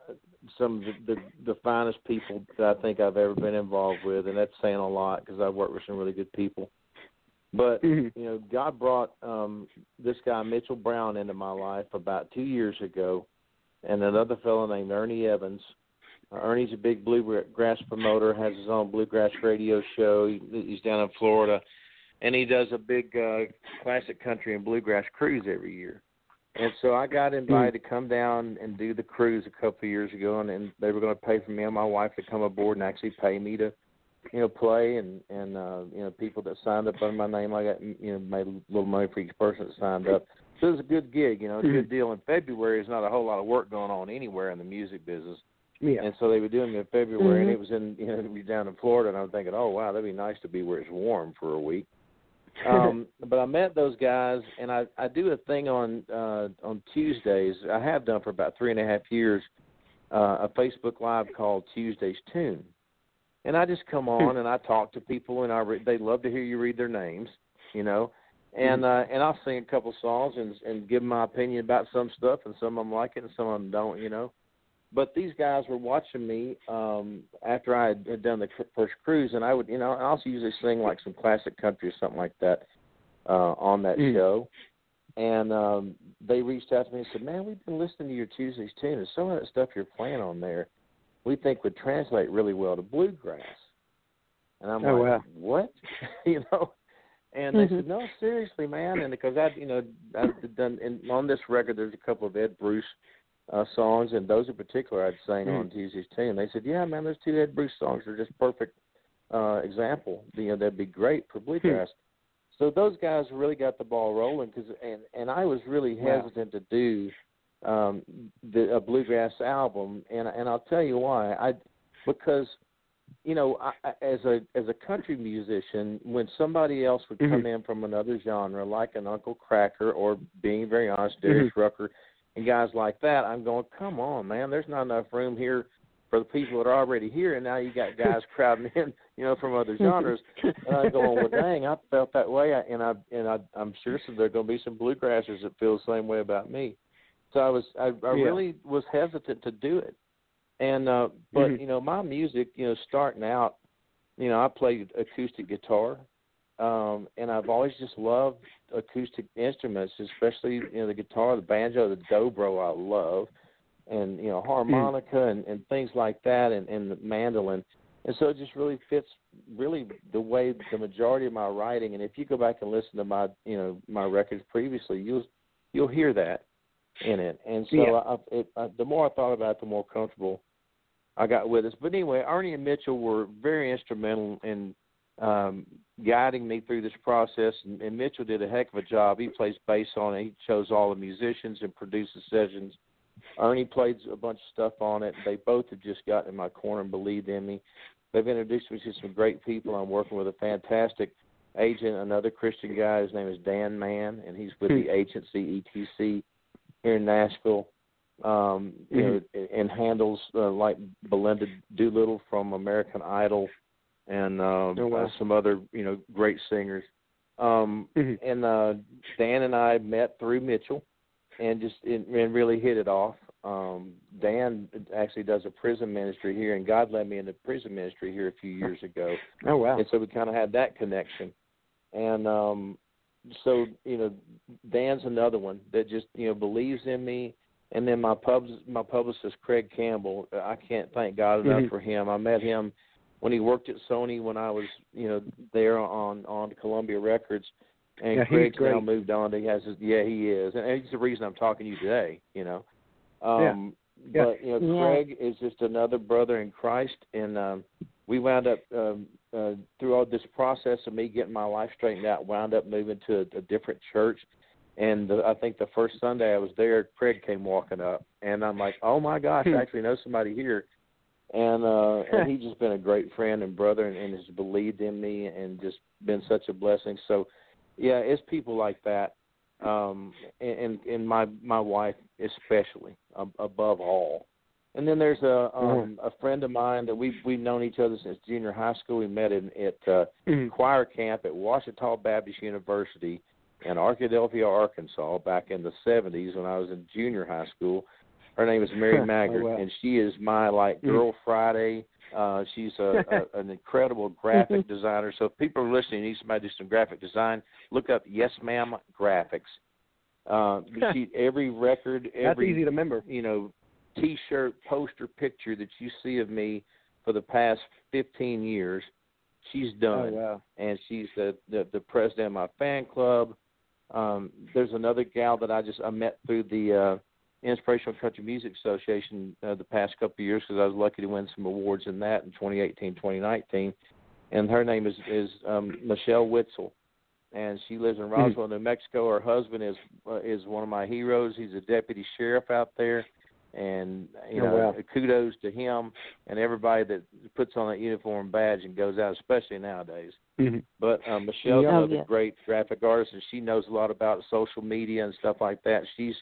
uh, some of the, the the finest people that I think I've ever been involved with, and that's saying a lot because I've worked with some really good people. But Mhm. you know, God brought um, this guy Mitchell Brown into my life about two years ago, and another fellow named Ernie Evans. Uh, Ernie's a big bluegrass promoter, has his own bluegrass radio show. He, he's down in Florida, and he does a big uh, classic country and bluegrass cruise every year. And so I got invited to come down and do the cruise a couple of years ago, and, and they were going to pay for me and my wife to come aboard and actually pay me to, you know, play and and uh, you know people that signed up under my name. I got you know made a little money for each person that signed up. So it was a good gig, you know, a good deal. In February, there's not a whole lot of work going on anywhere in the music business. yeah And so they were doing it in February, and Mhm. it was in you know it was down in Florida, and I'm thinking, oh wow, that'd be nice to be where it's warm for a week. Um, but I met those guys, and I I do a thing on uh, on Tuesdays. I have done for about three and a half years, uh, a Facebook Live called Tuesdays Tune, and I just come on and I talk to people, and I re- they love to hear you read their names, you know. And uh, and I'll sing a couple songs and and give my opinion about some stuff, and some of them like it, and some of them don't, you know but these guys were watching me um after I had, done the first cruise, and I would, you know, I also usually sing like some classic country or something like that uh on that Mm. show. And um they reached out to me and said, "Man, we've been listening to your Tuesdays tune, and some of that stuff you're playing on there, we think would translate really well to bluegrass." And I'm Oh, like, wow. "What?" you know. And they Mhm. said, "No, seriously, man." And because I, you know, I've done and on this record, there's a couple of Ed Bruce uh, songs, and those in particular I'd sang on Tuesday's. And they said, "Yeah, man, those two Ed Bruce songs are just perfect uh, example. You know, that'd be great for bluegrass." So those guys really got the ball rolling because, and and I was really Wow. hesitant to do um, the a bluegrass album, and and I'll tell you why. I because you know, I, as a as a country musician, when somebody else would come Mhm. in from another genre, like an Uncle Kracker or being very honest, Darius Rucker, and guys like that, I'm going, come on, man, there's not enough room here for the people that are already here, and now you got guys crowding in, you know, from other genres. And I'm going, well, dang, I felt that way, and I and I, I'm sure so there are going to be some bluegrassers that feel the same way about me. So I was, I, I Yeah. really was hesitant to do it, and uh, but Mhm. you know, my music, you know, starting out, you know, I played acoustic guitar, um, and I've always just loved acoustic instruments, especially you know the guitar, the banjo, the dobro. I love, and you know harmonica and, and things like that, and, and the mandolin. And so it just really fits really the way the majority of my writing. And if you go back and listen to my you know my records previously, you'll you'll hear that in it. And so Yeah. I, it, I, the more I thought about it, the more comfortable I got with us. But anyway, Ernie and Mitchell were very instrumental in um, guiding me through this process. And, and Mitchell did a heck of a job. He plays bass on it. He chose all the musicians and produced the sessions. Ernie played a bunch of stuff on it. They both have just gotten in my corner and believed in me. They've introduced me to some great people. I'm working with a fantastic agent, another Christian guy. His name is Dan Mann, and he's with the agency ETC here in Nashville. Um, you know, and handles uh, like Melinda Doolittle from American Idol, and um, Oh, wow. uh, some other you know great singers. Um, Mhm. and uh, Dan and I met through Mitchell, and just and, and really hit it off. Um, Dan actually does a prison ministry here, and God led me into prison ministry here a few years ago Oh wow. and so we kind of had that connection. And um, so you know, Dan's another one that just you know believes in me. And then my pub my publicist Craig Campbell, I can't thank God enough Mhm. for him. I met him when he worked at Sony when I was you know there on on Columbia Records. And Yeah, he's Craig's now moved on. To, he has his, yeah, he is, and he's the reason I'm talking to you today. You know, um, Yeah. but you know, Yeah. Craig is just another brother in Christ, and um, we wound up um, uh, through all this process of me getting my life straightened out. Wound up moving to a, a different church, and the, I think the first Sunday I was there, Craig came walking up, and I'm like, oh my gosh, Hmm. I actually know somebody here. And uh and he's just been a great friend and brother and, and has believed in me and just been such a blessing. So yeah, it's people like that. Um and and my my wife especially ab- above all. And then there's a um a friend of mine that we've we've known each other since junior high school. We met in at uh Mhm. choir camp at Ouachita Baptist University in Arkadelphia, Arkansas, back in the '70s when I was in junior high school. Her name is Mary Oh, Maggard, wow. and she is my like Mm. girl Friday. Uh, she's a, a an incredible graphic designer. So if people are listening, need somebody to do some graphic design, look up Yes Ma'am Graphics. Uh, she every record, every That's easy to remember. you know, T-shirt, poster, picture that you see of me for the past 15 years, she's Oh done, wow. and she's the, the the president of my fan club. Um, there's another gal that I just I met through the uh, Inspirational Country Music Association uh, the past couple of years because I was lucky to win some awards in that in 2018, 2019, and her name is is um, Michelle Witzel, and she lives in Roswell, New Mexico. Her husband is uh, is one of my heroes. He's a deputy sheriff out there, and you Oh, know, wow. kudos to him and everybody that puts on that uniform badge and goes out, especially nowadays. Mhm. But um, Michelle's Yeah. Oh, another yeah. great graphic artist, and she knows a lot about social media and stuff like that. She's,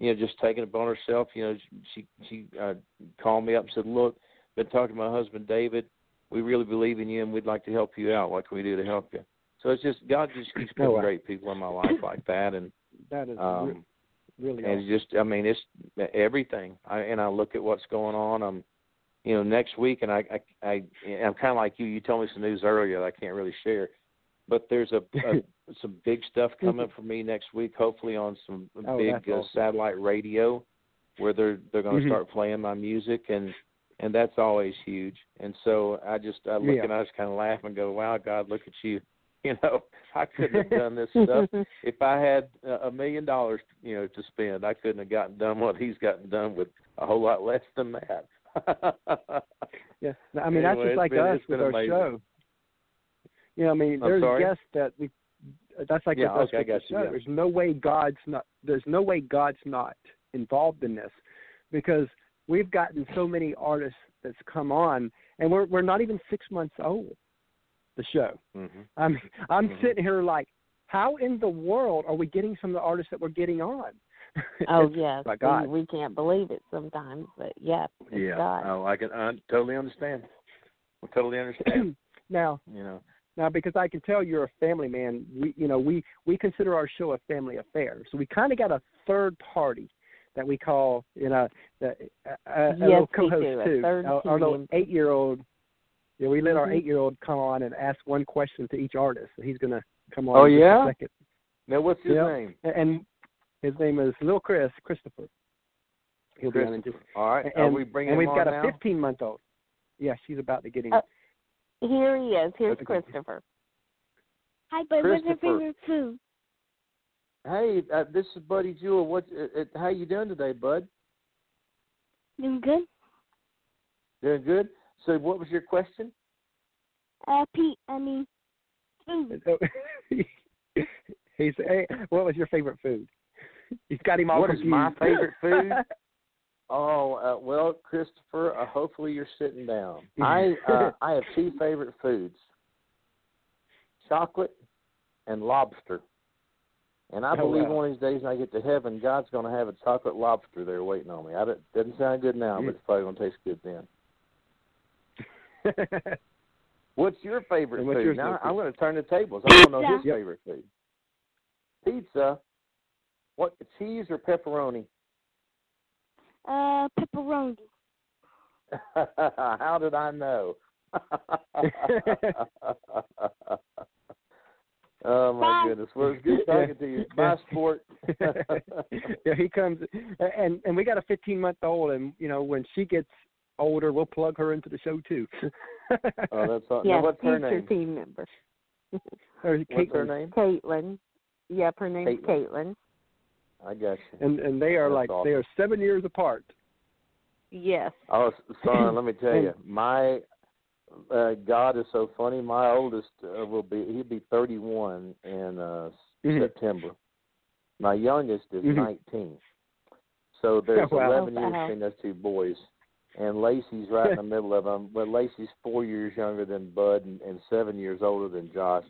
you know, just taking it upon herself. You know, she she uh, called me up and said, "Look, been talking to my husband David. We really believe in you, and we'd like to help you out. What can we do to help you?" So it's just God just keeps putting Oh, wow. great people in my life like that, and That is um, really and awesome. just I mean it's everything. I and I look at what's going on. I'm you know next week, and I I, I I'm kind of like you. You told me some news earlier that I can't really share, but there's a, a some big stuff coming up for me next week. Hopefully on some Oh, big uh, awesome. satellite radio where they're they're going to Mhm. start playing my music and. And that's always huge. And so I just I look Yeah. and I just kind of laugh and go, "Wow, God, look at you! You know, I couldn't have done this stuff if I had a million dollars, you know, to spend, I couldn't have gotten done what he's gotten done with a whole lot less than that. Yeah, I mean that's just like been- us with our amazing. show. You know, I mean, I'm there's sorry? guests that we. That's like Yeah, with us okay, I with the got you, show. yeah. There's no way God's not. There's no way God's not involved in this, because we've gotten so many artists that's come on, and we're we're not even six months old. The show. hmm I'm I'm Mhm. sitting here like, how in the world are we getting some of the artists that we're getting on? Oh yes, by God. We, we can't believe it sometimes, but yeah, it's yeah. God. Oh, I can I totally understand. I totally understand. now, you know. Now because I can tell you're a family man, we you know we we consider our show a family affair. So we kind of got a third party that we call you know the, a, a, a Yes, little we co-host do, a too. third our, our little eight-year-old. Yeah, we let our Mhm. eight-year-old come on and ask one question to each artist. So he's gonna come on. Oh, in just a yeah? second. Now, what's his Yep. name? And- And his name is Little Chris Christopher. He'll be on in just. All right. And, Are we bringing and we've him got on a 15 month old. Yeah, she's about to get him. Uh, Here he is. Here's That's a good- Christopher. Hi, Bud. What's your Christopher. favorite food? Hey, uh, this is Buddy Jewell. What? Uh, uh, how you doing today, Bud? Doing good? Doing good. So, what was your question? Uh, Pete, I mean, food. He's hey, what was your favorite food? He's got him all What is confused. my favorite food? Oh, uh, well, Christopher. Uh, hopefully, you're sitting down. I uh, I have two favorite foods: chocolate and lobster. And I Oh, believe wow. one of these days when I get to heaven, God's going to have a chocolate lobster there waiting on me. I don't, doesn't sound good now, but it's probably going to taste good then. What's your favorite what's food? now Lucas? I'm going to turn the tables. I don't know his Yep. favorite food. Pizza. What cheese or pepperoni? Uh, pepperoni. How did I know? oh my Bye. goodness! Well, it's good talking to you. Bye, sport. yeah, he comes, and and we got a 15 month old, and you know when she gets older, we'll plug her into the show too. oh, that's all. Yes, now, what's her future name? team member. Or What's her name? Caitlin. Yep, her name's Caitlin. Caitlin. I got you. And and they are That's like they are seven years apart. Yes. Oh, s- son, let me tell you, my uh, God is so funny. My oldest uh, will be he'll be 31 in uh, Mhm. September. My youngest is Mhm. 19. So there's Oh, wow. 11 years Wow. between those two boys, and Lacey's right in the middle of them. But Lacey's four years younger than Bud and, and seven years older than Josh.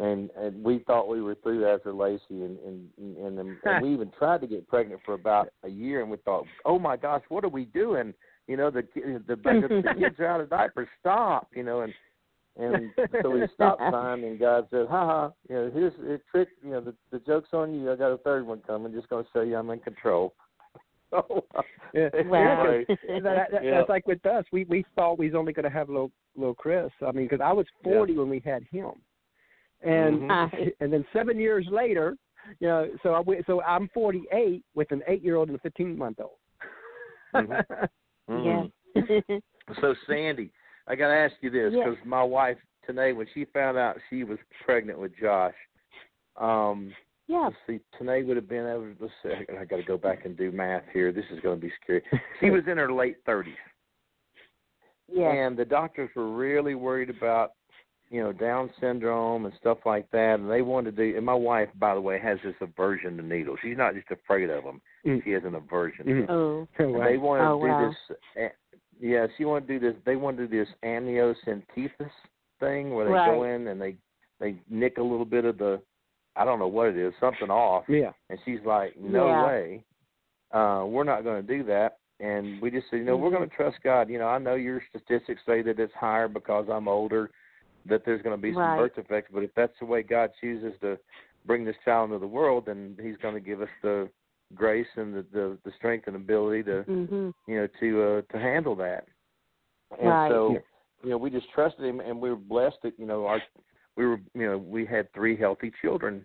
And and we thought we were through after Lacey, and and and, and, and we even tried to get pregnant for about a year, and we thought, oh my gosh, what are we doing? You know, the ki- the the, the kids are out of diapers. Stop, you know, and and so we stopped time, and God said, "Ha ha, you know, here's a trick. You know, the the joke's on you. I got a third one coming. Just going to show you I'm in control." So, Yeah. Wow. anyway, that, that, Yeah. That's like with us. We we thought we was only going to have little little Chris. I mean, because I was Yeah. forty when we had him, and Mhm. and then seven years later, you know, so I went- so I'm forty eight with an eight year old and a fifteen month old. Mhm. Mhm. Yes. So Sandy, I got to ask you this Yes. because my wife Tanae, when she found out she was pregnant with Josh, um, yeah. see, Tanae would have been able. Let's see, I got to go back and do math here. This is going to be scary. She was in her late thirties. Yes. and the doctors were really worried about you know down syndrome and stuff like that and they wanted to do and my wife by the way has this aversion to needles she's not just afraid of them Mm. she has an aversion to them. Oh. And Wow. they wanted Oh, to do wow. this uh, yeah she wanted to do this they wanted to do this amniocentesis thing where they go in and they they nick a little bit of the i don't know what it is something off yeah. and she's like, No Yeah. way. Uh, we're not gonna do that and we just said, you know, we're Mhm. gonna trust God. You know, I know your statistics say that it's higher because I'm older, that there's gonna be some Right. birth defects, but if that's the way God chooses to bring this child into the world, then he's gonna give us the grace and the, the, the strength and ability to Mhm. you know, to uh to handle that. And Right. so, you know, we just trusted him and we were blessed that, you know, our we were you know, we had three healthy children,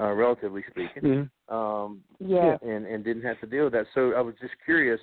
uh, relatively speaking Mhm. um, Yes. and and didn't have to deal with that. So I was just curious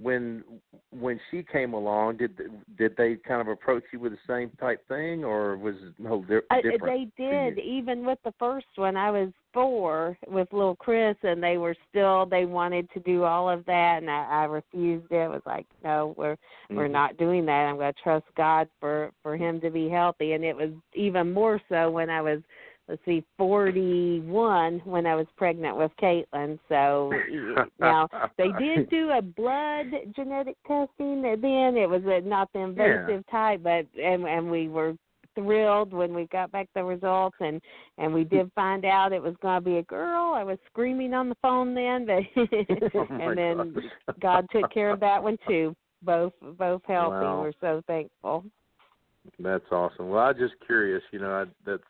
when when she came along, did did they kind of approach you with the same type thing, or was it a whole di- I, different? they did even with the first one i was four with little chris and they were still they wanted to do all of that and i, I refused it I was like no we're we're Mhm. not doing that i'm going to trust god for for him to be healthy and it was even more so when i was let's see forty one when i was pregnant with caitlin so now they did do a blood genetic testing and then it was a, not the invasive type but and and we were thrilled when we got back the results and and we did find out it was going to be a girl. I was screaming on the phone then, but Oh, and then gosh. God took care of that one too. Both both healthy. Wow. We're so thankful. That's awesome. Well, I'm just curious. You know, I, that's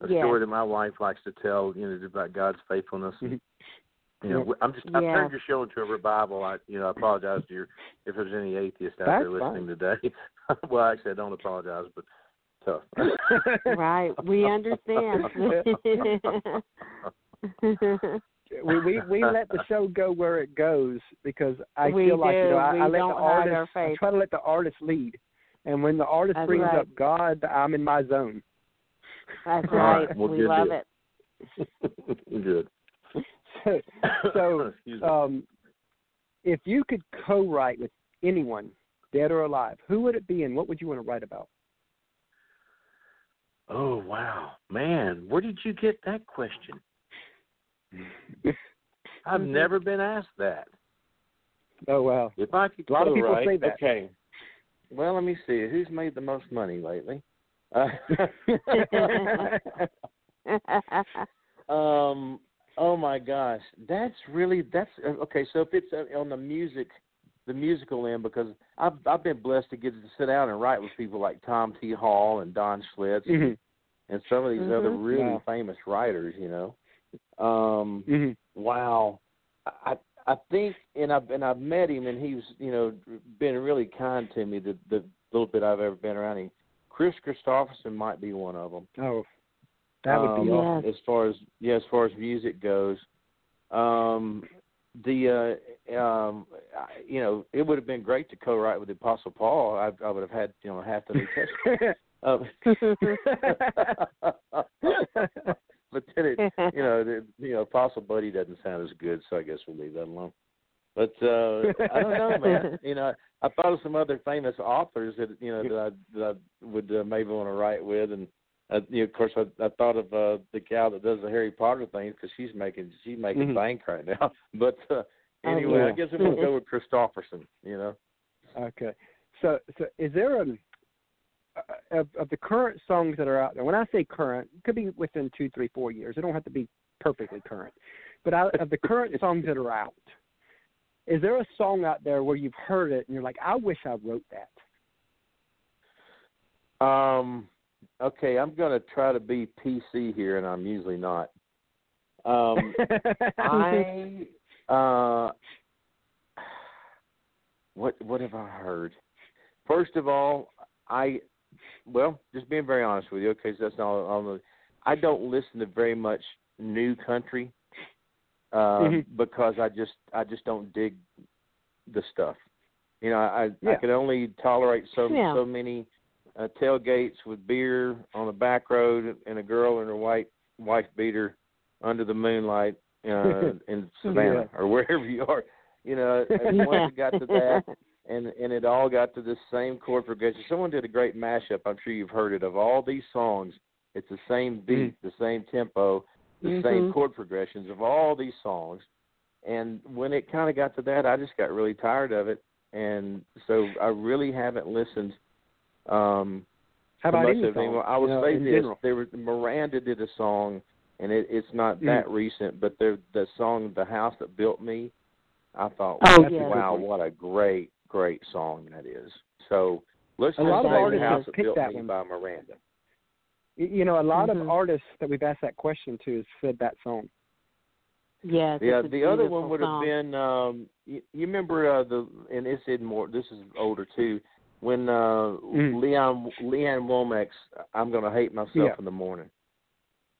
a Yeah. story that my wife likes to tell. You know, about God's faithfulness. And, you know, I'm just I've Yeah. turned your show into a revival. I you know I apologize to your if there's any atheists out That's there listening today. well, actually, I don't apologize, but tough. Right. We understand. we, we we let the show go where it goes because I We feel like you know I, We I let don't the hide our artist I try to let the artist lead, and when the artist That's brings right. up God, I'm in my zone. That's All right. right. Well, we love deal. it. Good. So, so um, if you could co-write with anyone, dead or alive, who would it be, and what would you want to write about? Oh wow, man, where did you get that question? I've Mhm. never been asked that. Oh wow, If I could A lot of people co-write- say that. Okay. Well, let me see. Who's made the most money lately? Um. Oh my gosh, that's really that's uh, okay. So if it's uh, on the music, the musical end, because I've I've been blessed to get to sit down and write with people like Tom T. Hall and Don Schlitz Mhm. and some of these other Mhm. really Wow. famous writers. You know. Um. Mhm. Wow. I I think and I've and I've met him and he's you know been really kind to me the the little bit I've ever been around him. Kris Kristofferson might be one of them. Oh, that would be Um, awesome. Yes. As far as yeah, as far as music goes, um, the uh, um, I- you know it would have been great to co-write with the Apostle Paul. I I would have had you know half the New Testament. Um, but then it you know, the, you know, Apostle Buddy doesn't sound as good, so I guess we'll leave that alone. But uh I don't know, man. You know, I thought of some other famous authors that you know that I, that I would uh, maybe want to write with, and uh, you know, of course, I, I thought of uh the gal that does the Harry Potter thing because she's making she's making Mhm. bank right now. But uh, Oh, anyway, yeah. I guess I'm gonna go with Kristofferson. You know. Okay. So, so is there a uh, of, of the current songs that are out there? When I say current, it could be within two, three, four years. It don't have to be perfectly current. But out, of the current songs that are out, is there a song out there where you've heard it and you're like, I wish I wrote that? Um, okay, I'm going to try to be PC here, and I'm usually not. Um, I uh, what what have I heard? First of all, I well, just being very honest with you, okay, so that's not all. I don't listen to very much new country uh, Mhm. because I just I just don't dig the stuff. You know, I I Yeah. can only tolerate so Yeah. so many uh, tailgates with beer on the back road and a girl in her white wife beater under the moonlight uh, in Savannah or wherever you are. You know, and once it got to that, and and it all got to this same chord progression. Someone did a great mashup. I'm sure you've heard it of all these songs. It's the same beat, the same tempo, the same Mhm. chord progressions of all these songs. And when it kind of got to that, I just got really tired of it, and so I really haven't listened. Um, How about much any of anymore. I would you know, say this: general? there was Miranda did a song, and it, it's not Mm. that recent, but the the song "The House That Built Me," I thought, Oh, That's a wow, what a great, great song that is. So let's A lot of artists "The House That Built that Me" one. by Miranda. Y- You know, a lot Mhm. of artists that we've asked that question to has said that song. Yes. Yeah, it's the other one would have been um you, you remember uh the and it's in more this is older too when uh Mm. Leon Lee Ann Womack's I'm gonna hate myself Yeah. in the morning.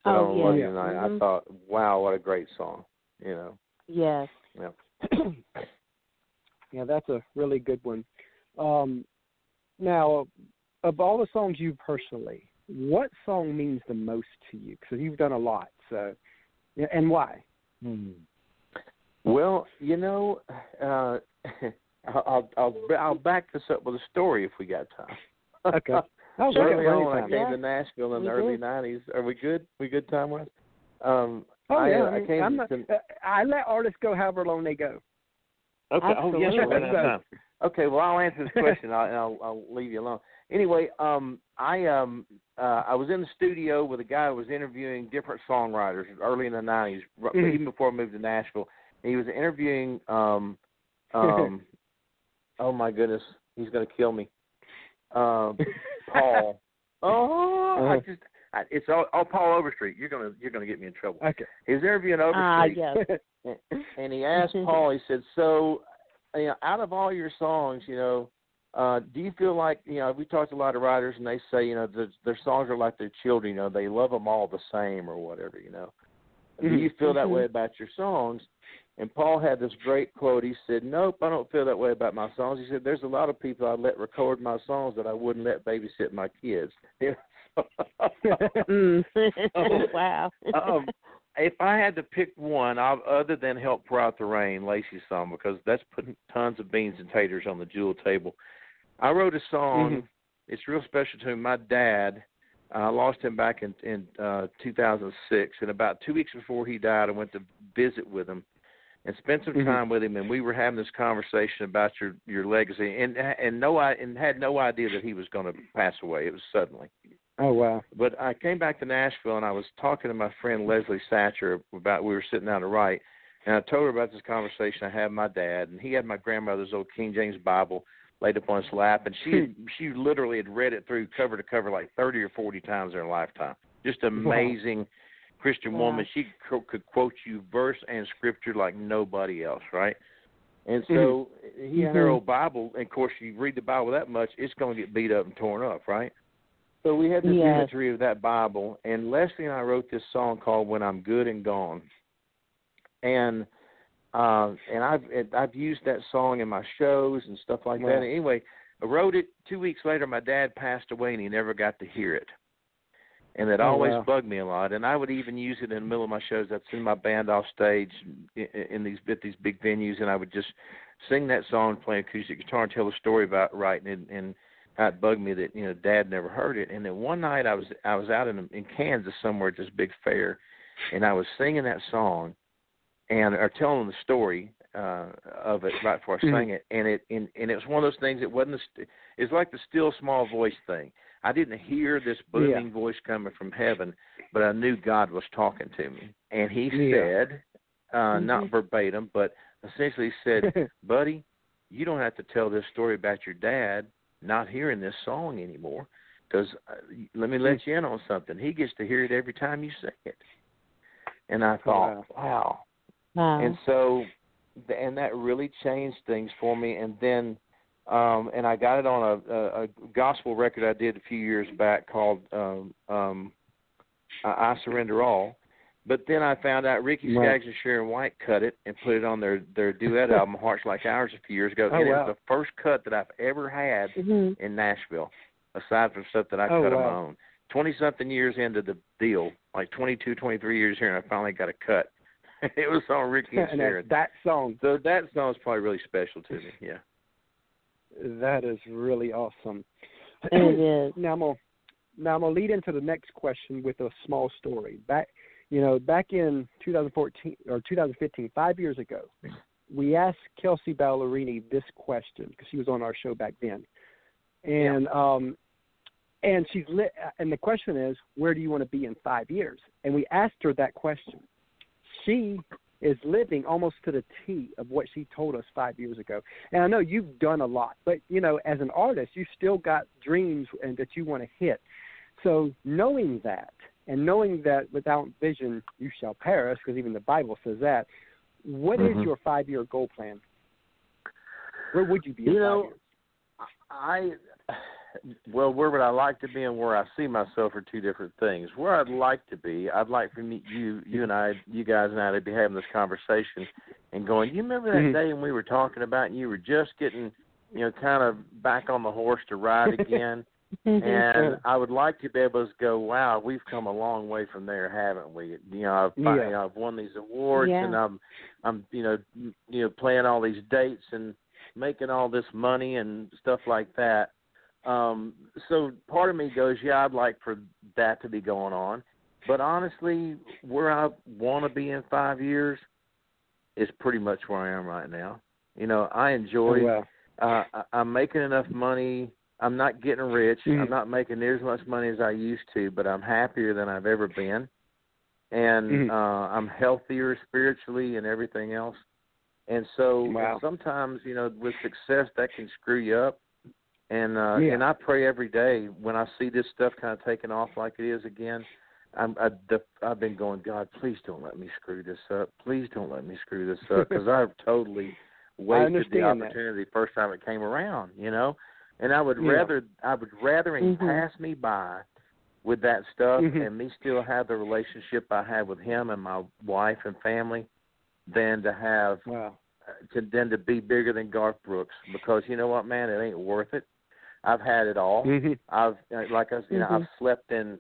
Oh, But yeah. Love Yeah. You Tonight, Mhm. I thought, wow, what a great song. You know. Yes. Yeah. yeah, that's a really good one. Um, now, of all the songs you personally, what song means the most to you? Because you've done a lot, so and why? Hmm. Well, you know, uh, I'll, I'll I'll back this up with a story if we got time. Okay. Oh, Early on, I came Yeah. to Nashville in We the early '90s. Are we good? We good time wise? Um, Oh I, yeah, uh, I I mean, came I'm not, to- uh, I let artists go however long they go. Okay. Oh yes, we're running out of time. Okay. Well, I'll answer this question. I'll, and I'll I'll leave you alone. Anyway, um, I um uh I was in the studio with a guy who was interviewing different songwriters early in the nineties, Mhm. even before I moved to Nashville. And he was interviewing um um oh my goodness, he's gonna kill me. Um Paul. Oh I Uh-huh. just I, it's all, all Paul Overstreet. You're gonna you're gonna get me in trouble. Okay. He was interviewing Ah, Overstreet yes. and he asked Paul. He said, "So, you know, out of all your songs, you know, uh, do you feel like you know we talked to a lot of writers and they say you know their, their songs are like their children. You know, they love them all the same or whatever. You know, do you feel that Mhm. way about your songs?" And Paul had this great quote. He said, "Nope, I don't feel that way about my songs." He said, "There's a lot of people I let record my songs that I wouldn't let babysit my kids." Mm. wow. um, if I had to pick one, I, other than "Help Pour Out the Rain," Lacey's song, because that's putting tons of beans and taters on the Jewell table. I wrote a song. Mhm. It's real special to me. My dad, I lost him back in in uh, 2006, and about two weeks before he died, I went to visit with him and spent some Mhm. time with him, and we were having this conversation about your your legacy, and and no, I and had no idea that he was going to pass away. It was suddenly. oh wow. But I came back to Nashville and I was talking to my friend Leslie Satcher about we were sitting down to write, and I told her about this conversation I had with my dad, and he had my grandmother's old King James Bible laid up on his lap, and she hmm. she literally had read it through cover to cover like thirty or forty times in her lifetime. Just amazing Christian Wow. woman. She co- could quote you verse and scripture like nobody else, right? And so hmm. he had her mm-hmm. old Bible, and of course, you read the Bible that much, it's going to get beat up and torn up, right? So we had this Yes. imagery of that Bible, and Leslie and I wrote this song called "When I'm Good and Gone," and uh, and I've and I've used that song in my shows and stuff like Wow. that. Anyway, I wrote it two weeks later. My dad passed away, and he never got to hear it, and it Oh, always wow. bugged me a lot. And I would even use it in the middle of my shows. I'd send my band off stage in, in these at these big venues, and I would just sing that song, play acoustic guitar, and tell a story about writing it. And how it bugged me that you know Dad never heard it. And then one night I was I was out in in Kansas somewhere at this big fair, and I was singing that song, and are telling the story uh of it right before I Mhm. sang it, and it and, and it was one of those things. It wasn't. A st- it's like the still small voice thing. I didn't hear this booming voice coming from heaven, but I knew God was talking to me, and He Yeah. said, uh, not verbatim, but essentially said, buddy, you don't have to tell this story about your dad not hearing this song anymore. Because uh, let me let you in on something. He gets to hear it every time you sing it. And I thought, wow. Wow. And so, and that really changed things for me. And then, um, and I got it on a, a, a gospel record I did a few years back called um, um, I Surrender All. But then I found out Ricky. Skaggs and Sharon White cut it and put it on their their duet album Hearts Like Ours a few years ago. Oh, and it was the first cut that I've ever had Mhm. in Nashville, aside from stuff that I Oh, cut on my own. Twenty something years into the deal, like twenty two, twenty three years here, and I finally got a cut. it was on Ricky and and Sharon. that, that song, So that song's probably really special to me. Yeah. that is really awesome. It is. Now I'm gonna now I'm gonna lead into the next question with a small story. Back, you know, back in 2014 or 2015, five years ago, we asked Kelsea Ballerini this question because she was on our show back then, and um, and she's lit. And the question is, where do you want to be in five years? And we asked her that question. She is living almost to the T of what she told us five years ago. And I know you've done a lot, but you know, as an artist, you still got dreams and that you want to hit. So knowing that, and knowing that without vision you shall perish, because even the Bible says that. What is Mhm. your five-year goal plan? Where would you be in You know, years? I well, where would I like to be and where I see myself are two different things. Where I'd like to be, I'd like for me, you, you and I, you guys and I, to be having this conversation and going. You remember that Mhm. day when we were talking about, and you were just getting, you know, kind of back on the horse to ride again. and I would like to be able to go, wow, we've come a long way from there, haven't we? You know, I've Yeah. you know, I've won these awards, Yeah. and I'm I'm you know you know playing all these dates and making all this money and stuff like that. Um, so part of me goes, yeah, I'd like for that to be going on, but honestly, where I want to be in five years is pretty much where I am right now. You know, I enjoy Oh, wow. uh, I- I'm making enough money I'm not getting rich. Mhm. I'm not making near as much money as I used to, but I'm happier than I've ever been, and Mhm. uh, I'm healthier spiritually and everything else. And so Wow. sometimes, you know, with success that can screw you up. And uh Yeah. and I pray every day when I see this stuff kind of taking off like it is again. I'm I, the, I've been going, God, please don't let me screw this up. Please don't let me screw this up because I've totally wasted the that. opportunity the first time it came around. You know, and I would Yeah. rather I would rather him Mhm. pass me by with that stuff Mhm. and me still have the relationship I had with him and my wife and family than to have Wow. to than to be bigger than Garth Brooks because you know what, man, it ain't worth it. I've had it all. Mhm. I've uh, like I, you know, Mhm. I've slept in,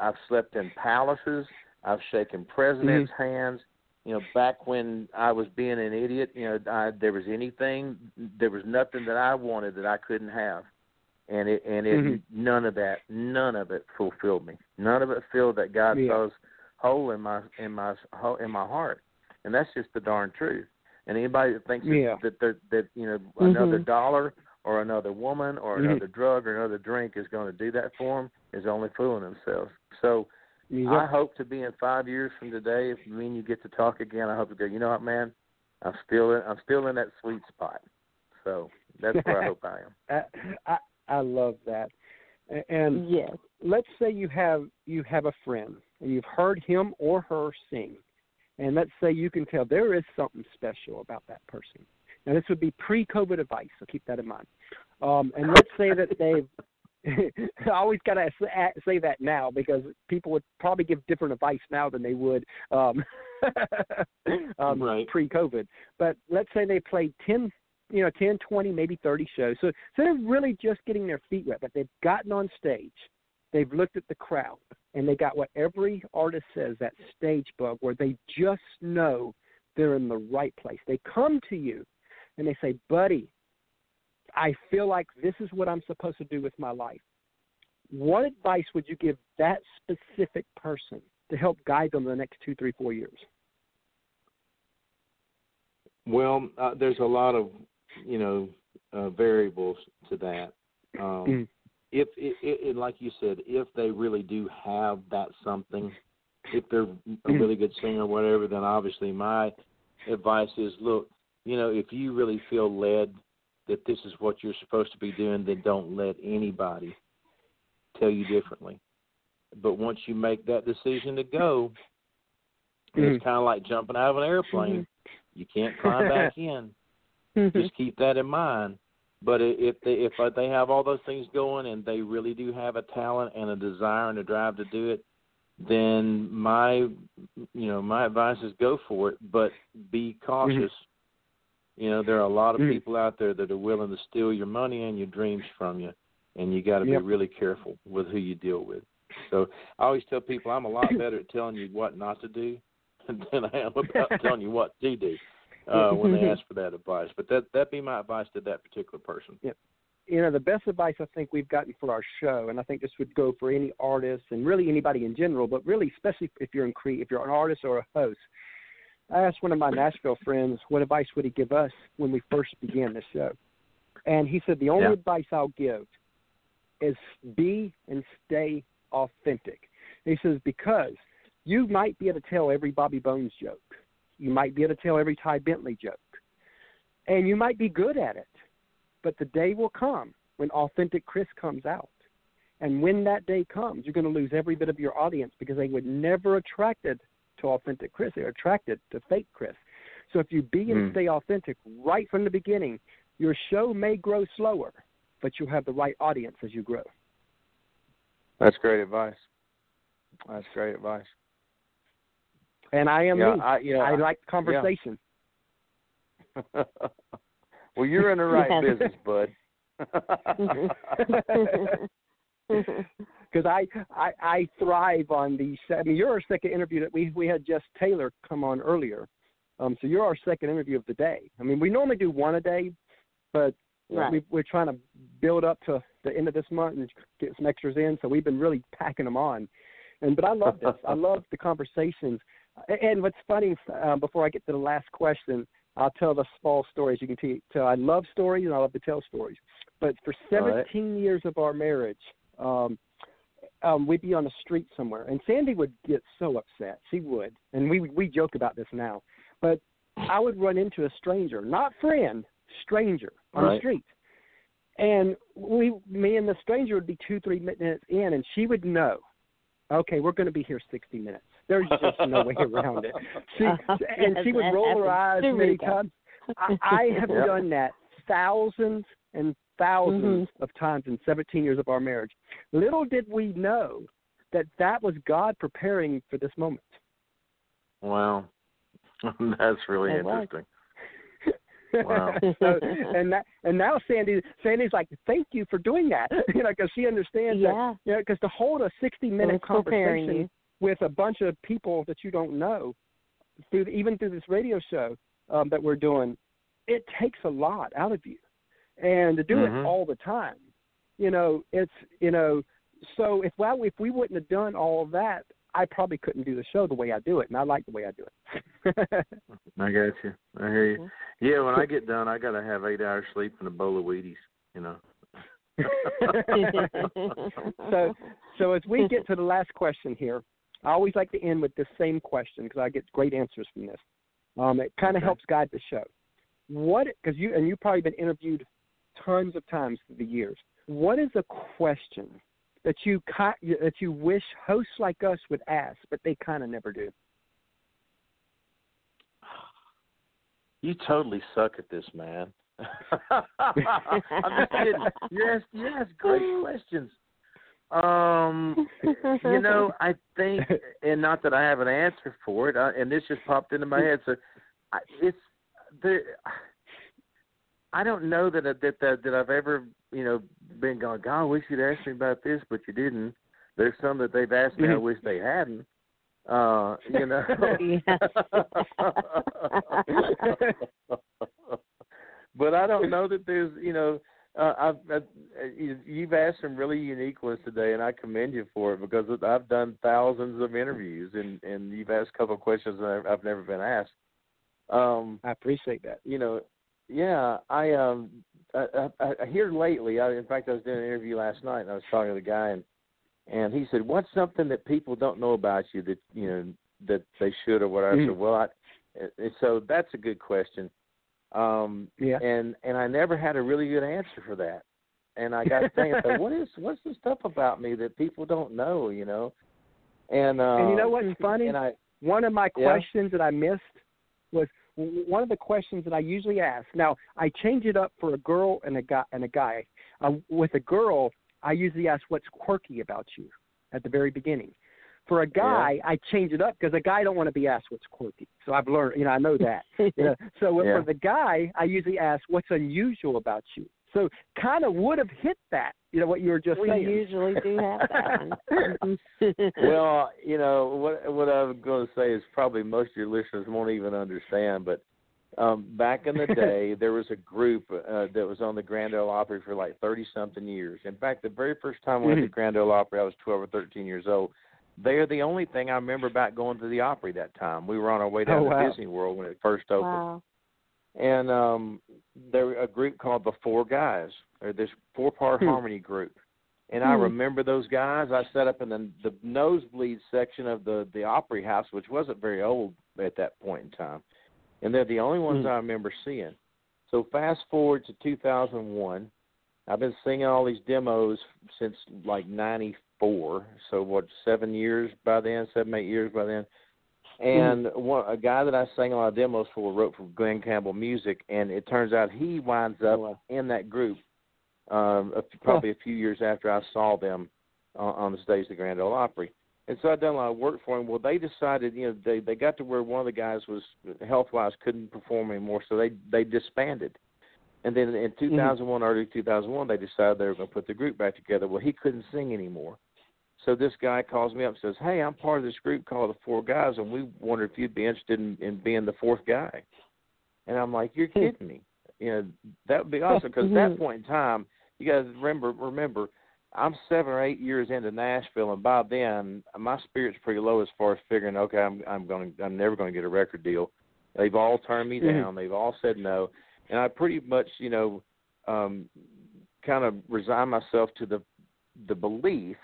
I've slept in palaces. I've shaken presidents' Mm-hmm. hands. You know, back when I was being an idiot, you know, I, there was anything, there was nothing that I wanted that I couldn't have, and it and it Mhm. none of that, none of it fulfilled me. None of it filled that God Yeah. saws hole in my in my in my heart, and that's just the darn truth. And anybody that thinks Yeah. that that, that you know another Mhm. dollar or another woman or Mhm. another drug or another drink is going to do that for them is only fooling themselves. So Yep. I hope to be in five years from today. If me and you get to talk again, I hope to go. You know what, man? I'm still in. I'm still in that sweet spot. So that's where I hope I am. I, I I love that. And yes. let's say you have you have a friend and you've heard him or her sing, and let's say you can tell there is something special about that person. Now this would be pre-COVID advice, so keep that in mind. Um, and let's say that they've. I always gotta say that now because people would probably give different advice now than they would um, um, Right. pre-COVID. But let's say they played ten you know, 10, 20, maybe 30 shows. So, so they're really just getting their feet wet, but they've gotten on stage. They've looked at the crowd, and they got what every artist says that stage bug, where they just know they're in the right place. They come to you and they say, Buddy, I feel like this is what I'm supposed to do with my life. What advice would you give that specific person to help guide them the next two, three, four years? Well, uh, there's a lot of you know uh, variables to that. Um, Mm. If it, it, like you said, if they really do have that something, if they're a Mhm. really good singer or whatever, then obviously my advice is look, you know, if you really feel led that this is what you're supposed to be doing, then don't let anybody tell you differently. But once you make that decision to go, Mhm. it's kind of like jumping out of an airplane. You can't climb back in. Just keep that in mind. But if they if uh, they have all those things going and they really do have a talent and a desire and a drive to do it, then my you know my advice is go for it, but be cautious. You know there are a lot of Mhm. people out there that are willing to steal your money and your dreams from you, and you got to Yep. be really careful with who you deal with. So I always tell people I'm a lot better at telling you what not to do than I am about telling you what to do uh, when they ask for that advice. But that that'd be my advice to that particular person. you know the best advice I think we've gotten for our show, and I think this would go for any artist and really anybody in general, but really especially if you're in cre- if you're an artist or a host. I asked one of my Nashville friends what advice would he give us when we first began this show, and he said the only Yeah. advice I'll give is be and stay authentic. He says because you might be able to tell every Bobby Bones joke, you might be able to tell every Ty Bentli joke, and you might be good at it but the day will come when authentic Chris comes out. And when that day comes, you're going to lose every bit of your audience because they were never attracted to authentic Chris. They're attracted to fake Chris. So if you be and Mm. stay authentic right from the beginning, your show may grow slower, but you'll have the right audience as you grow. That's great advice. That's great advice. And I am yeah, me. I, you know, I like conversation. well, you're in the right business, bud. because I, I I thrive on the. I mean, you're our second interview that we we had Jess Taylor come on earlier, um. So you're our second interview of the day. I mean, we normally do one a day, but Right. we, we're trying to build up to the end of this month and get some extras in. So we've been really packing them on, and but I love this. I love the conversations. And what's funny, uh, before I get to the last question, I'll tell the small stories you can te- tell. I love stories and I love to tell stories. But for 17 right. years of our marriage, um, um, we'd be on the street somewhere, and Sandy would get so upset. She would, and we we joke about this now. But I would run into a stranger, not friend, stranger on right. the street, and we, me and the stranger would be two, three minutes in, and she would know, okay, we're going to be here 60 minutes. There's just no way around it. She and she would roll her eyes many times. I, I have Yep. done that thousands and 1000s of times in 17 years of our marriage. Little did we know that that was God preparing for this moment. Wow, that's really It was. interesting. Wow. so, and that, and now Sandy, Sandy's like, thank you for doing that, you know, because she understands that, yeah. you know, because to hold a 60 It minute was conversation with a bunch of people that you don't know, through even through this radio show um, that we're doing, it takes a lot out of you, and to do Mhm. it all the time, you know, it's you know, so if well if we wouldn't have done all of that, I probably couldn't do the show the way I do it, and I like the way I do it. I got you. I hear you. Mhm. Yeah, when I get done, I gotta have eight hours sleep and a bowl of Wheaties. You know. so, so as we get to the last question here, I always like to end with this same question because I get great answers from this. Um, it kind of Okay. helps guide the show. What? Because you and you've probably been interviewed tons of times through the years. What is a question that you that you wish hosts like us would ask, but they kind of never do? You totally suck at this, man. I'm just kidding. You ask great questions. Um, you know, I think, and not that I have an answer for it, uh, and this just popped into my head. So, I, it's the. I don't know that that that that I've ever you know been going. God, I wish you'd asked me about this, but you didn't. There's some that they've asked me. I wish they hadn't. Uh, you know. but I don't know that there's, you know, uh, I've, I've you- you've asked some really unique ones today, and I commend you for it because I've done thousands of interviews, and and you've asked a couple of questions that I've- I've never been asked. Um, I appreciate that. you know, yeah, I um, I, I, I here lately. I, in fact, I was doing an interview last night, and I was talking to the guy, and and he said, "What's something that people don't know about you that you know that they should or whatever?" I Mhm. said, "Well, I." And so that's a good question. Um, Yeah. and and I never had a really good answer for that. And I got to thinking, so what is what's the stuff about me that people don't know? You know, and uh, and you know what's funny? And I One of my Yeah. questions that I missed was one of the questions that I usually ask. Now I change it up for a girl and a guy. And a guy. Uh, with a girl, I usually ask what's quirky about you at the very beginning. For a guy, I change it up because a guy don't want to be asked what's quirky. So I've learned, you know, I know that. you know. So Yeah. for the guy, I usually ask what's unusual about you. So kind of would have hit that, you know, what you were just we saying. We usually do have that one. well, you know what what I'm going to say is probably most of your listeners won't even understand, but um back in the day there was a group uh, that was on the Grand Ole Opry for like 30 something years. In fact, the very first time I went to Mhm. Grand Ole Opry, I was 12 or 13 years old. They're the only thing I remember about going to the Opry that time. We were on our way down Oh, wow. to Disney World when it first opened wow. And um there were a group called the Four Guys, or this four part Hmm. harmony group. And I Hmm. remember those guys. I sat up in the the nosebleed section of the the Opry House, which wasn't very old at that point in time. And they're the only ones Hmm. I remember seeing. So fast forward to 2001. I've been singing all these demos since like '94. So what, seven years by then, seven eight years by then. And one, a guy that I sang a lot of demos for wrote for Glen Campbell Music, and it turns out he winds up wow. in that group. Um, a, probably a few years after I saw them on, on the stage of the Grand Ole Opry, and so I'd done a lot of work for him. Well, they decided, you know, they they got to where one of the guys was health wise couldn't perform anymore, so they they disbanded. And then in 2001, early 2001, they decided they were going to put the group back together. Well, he couldn't sing anymore. So this guy calls me up and says, "Hey, I'm part of this group called the Four Guys, and we wonder if you'd be interested in, in being the fourth guy." And I'm like, "You're kidding me? You know that would be awesome." Because at that point in time, you guys remember remember, I'm seven or eight years into Nashville, and by then my spirit's pretty low as far as figuring, okay, I'm I'm going I'm never going to get a record deal. They've all turned me Mhm. down. They've all said no, and I pretty much you know um kind of resign myself to the the belief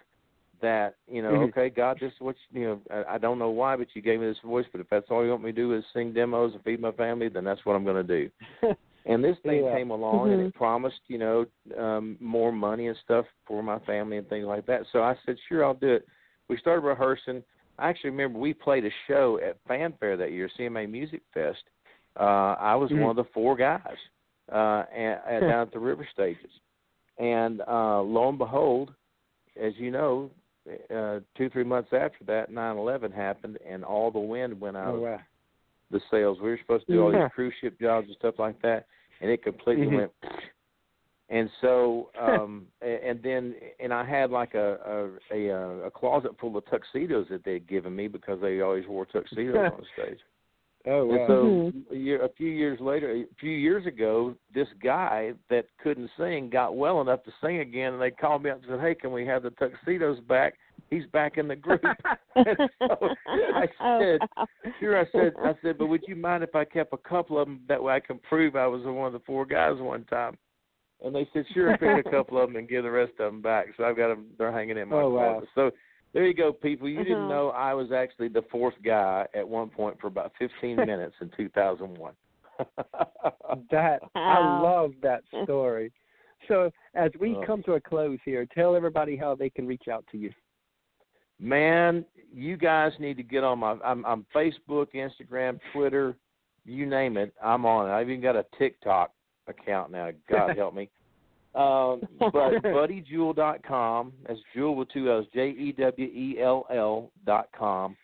that you know, Mhm. okay, God, this is what you, you know. I, I don't know why, but you gave me this voice. But if that's all you want me to do is sing demos and feed my family, then that's what I'm going to do. And this thing Yeah. came along and Mhm. it promised, you know, um more money and stuff for my family and things like that. So I said, sure, I'll do it. We started rehearsing. I actually remember we played a show at Fan Fair that year, CMA Music Fest. Uh I was Mhm. one of the four guys uh at, at down at the River Stages. And uh lo and behold, as you know, uh two, three months after that, nine eleven happened and all the wind went out Oh of the sails. We were supposed to do all Yeah. these cruise ship jobs and stuff like that, and it completely Mhm. went. And so, um, and then, and I had like a a a, a closet full of tuxedos that they'd given me because they always wore tuxedos on the stage. Oh wow. And so, Mhm. a, year, a few years later, a few years ago, this guy that couldn't sing got well enough to sing again, and they called me up and said, "Hey, can we have the tuxedos back? He's back in the group." and so I Oh, said, wow. Sure, I said. I said, but would you mind if I kept a couple of them? That way, I can prove I was one of the four guys one time. And they said, sure, pick a couple of them and give the rest of them back. So I've got them. They're hanging in my Oh, wow. So there you go, people. You didn't Uh-huh. know I was actually the fourth guy at one point for about 15 minutes in 2001. that I love that story. So as we Oh. come to a close here, tell everybody how they can reach out to you. Man, you guys need to get on my. I'm, I'm Facebook, Instagram, Twitter, you name it. I'm on it. I've even got a TikTok account now. God help me. Um, but buddyjewell.com. That's Jewell with two L's. J E W E L L dot com.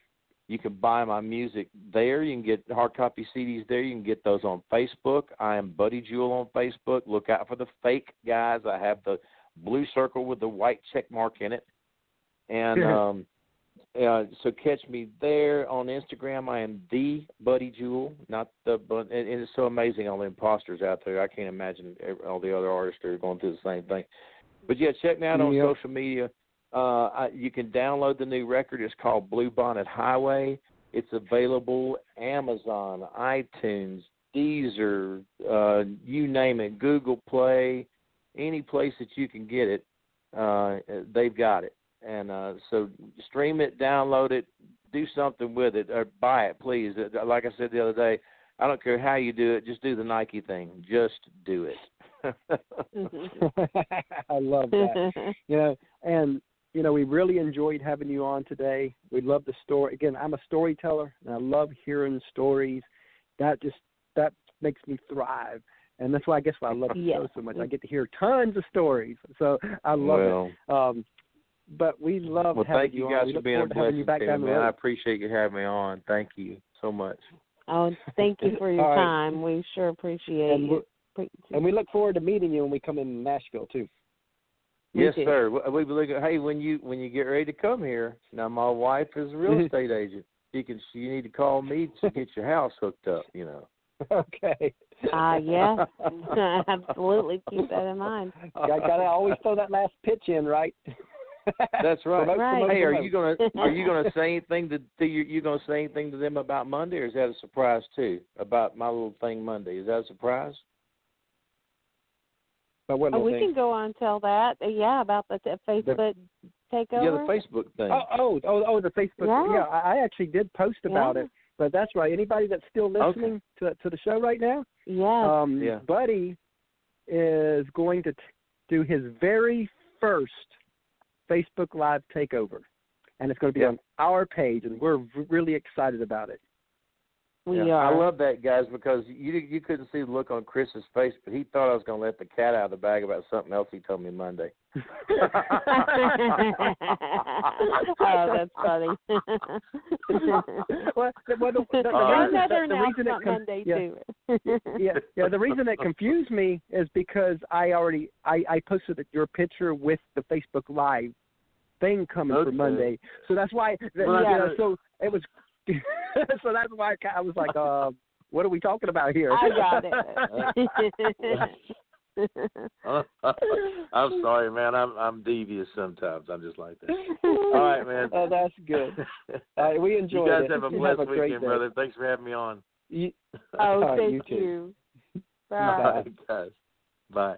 You can buy my music there. You can get hard copy CDs there. You can get those on Facebook. I am Buddy Jewell on Facebook. Look out for the fake guys. I have the blue circle with the white check mark in it. And um uh, so catch me there on Instagram. I am the Buddy Jewell, not the. But and and it's so amazing all the imposters out there. I can't imagine all the other artists are going through the same thing. But yeah, check me out on Yep. social media. Uh, I, you can download the new record. It's called Bluebonnet Highway. It's available Amazon, iTunes, Deezer, uh, you name it, Google Play, any place that you can get it. Uh, they've got it and uh, so stream it, download it, do something with it, or buy it, please. Uh, Like I said the other day, I don't care how you do it, just do the Nike thing. Just do it. I love that. you know, and you know, we really enjoyed having you on today. We love the story. Again, I'm a storyteller, and I love hearing stories. That just that makes me thrive, and that's why I guess why I love the Yes. show so much. I get to hear tons of stories, so I love well, it. Um, but we love well, having thank you guys We for look being a forward to having you blessing back to me, man. I appreciate you having me on. Thank you so much. Oh, thank you for your All right. time. We sure appreciate And it. And we look forward to meeting you when we come in Nashville too. Yes, too. sir. We we believe. Hey, when you when you get ready to come here, now my wife is a real estate agent. She can. You need to call me to get your house hooked up. You know. okay. Ah, yeah. Absolutely. Keep that in mind. I Got to always throw that last pitch in, right? That's right. Promote, Right. Hey, are you gonna are you gonna say anything to, to you? You gonna say anything to them about Monday, or is that a surprise too? About my little thing Monday, is that a surprise? But what Oh, we thing? can go on and tell that. Uh, Yeah, about the t- Facebook takeover. Yeah, the Facebook thing. Oh, oh, oh, oh, the Facebook. Yeah. Yeah, I I actually did post about Yeah. it. But that's right. Anybody that's still Okay. listening to to the show right now, Yes. um, Yeah. Buddy is going to t- do his very first Facebook Live takeover, and it's going to be Yeah. on our page, and we're really excited about it. We Yeah, are. I love that, guys, because you you couldn't see the look on Chris's face, but he thought I was gonna let the cat out of the bag about something else he told me Monday. oh, that's funny. well, the, well, the, the, the Uh, reason, Another the, the reason it com- Monday yeah, too. yeah, yeah. The reason it confused me is because I already I, I posted your picture with the Facebook Live thing coming for Monday, so that's why. That, Well, you yeah. know, so it was. so that's why I, I was like, uh, "What are we talking about here?" I got it. I'm sorry, man. I'm I'm devious sometimes. I'm just like that. All right, man. oh, that's good. Uh, we you enjoyed guys it. have a You blessed have a great weekend, day. brother. Thanks for having me on. You, oh, All right, thank you too. you. Bye. Bye. Bye, guys. Bye.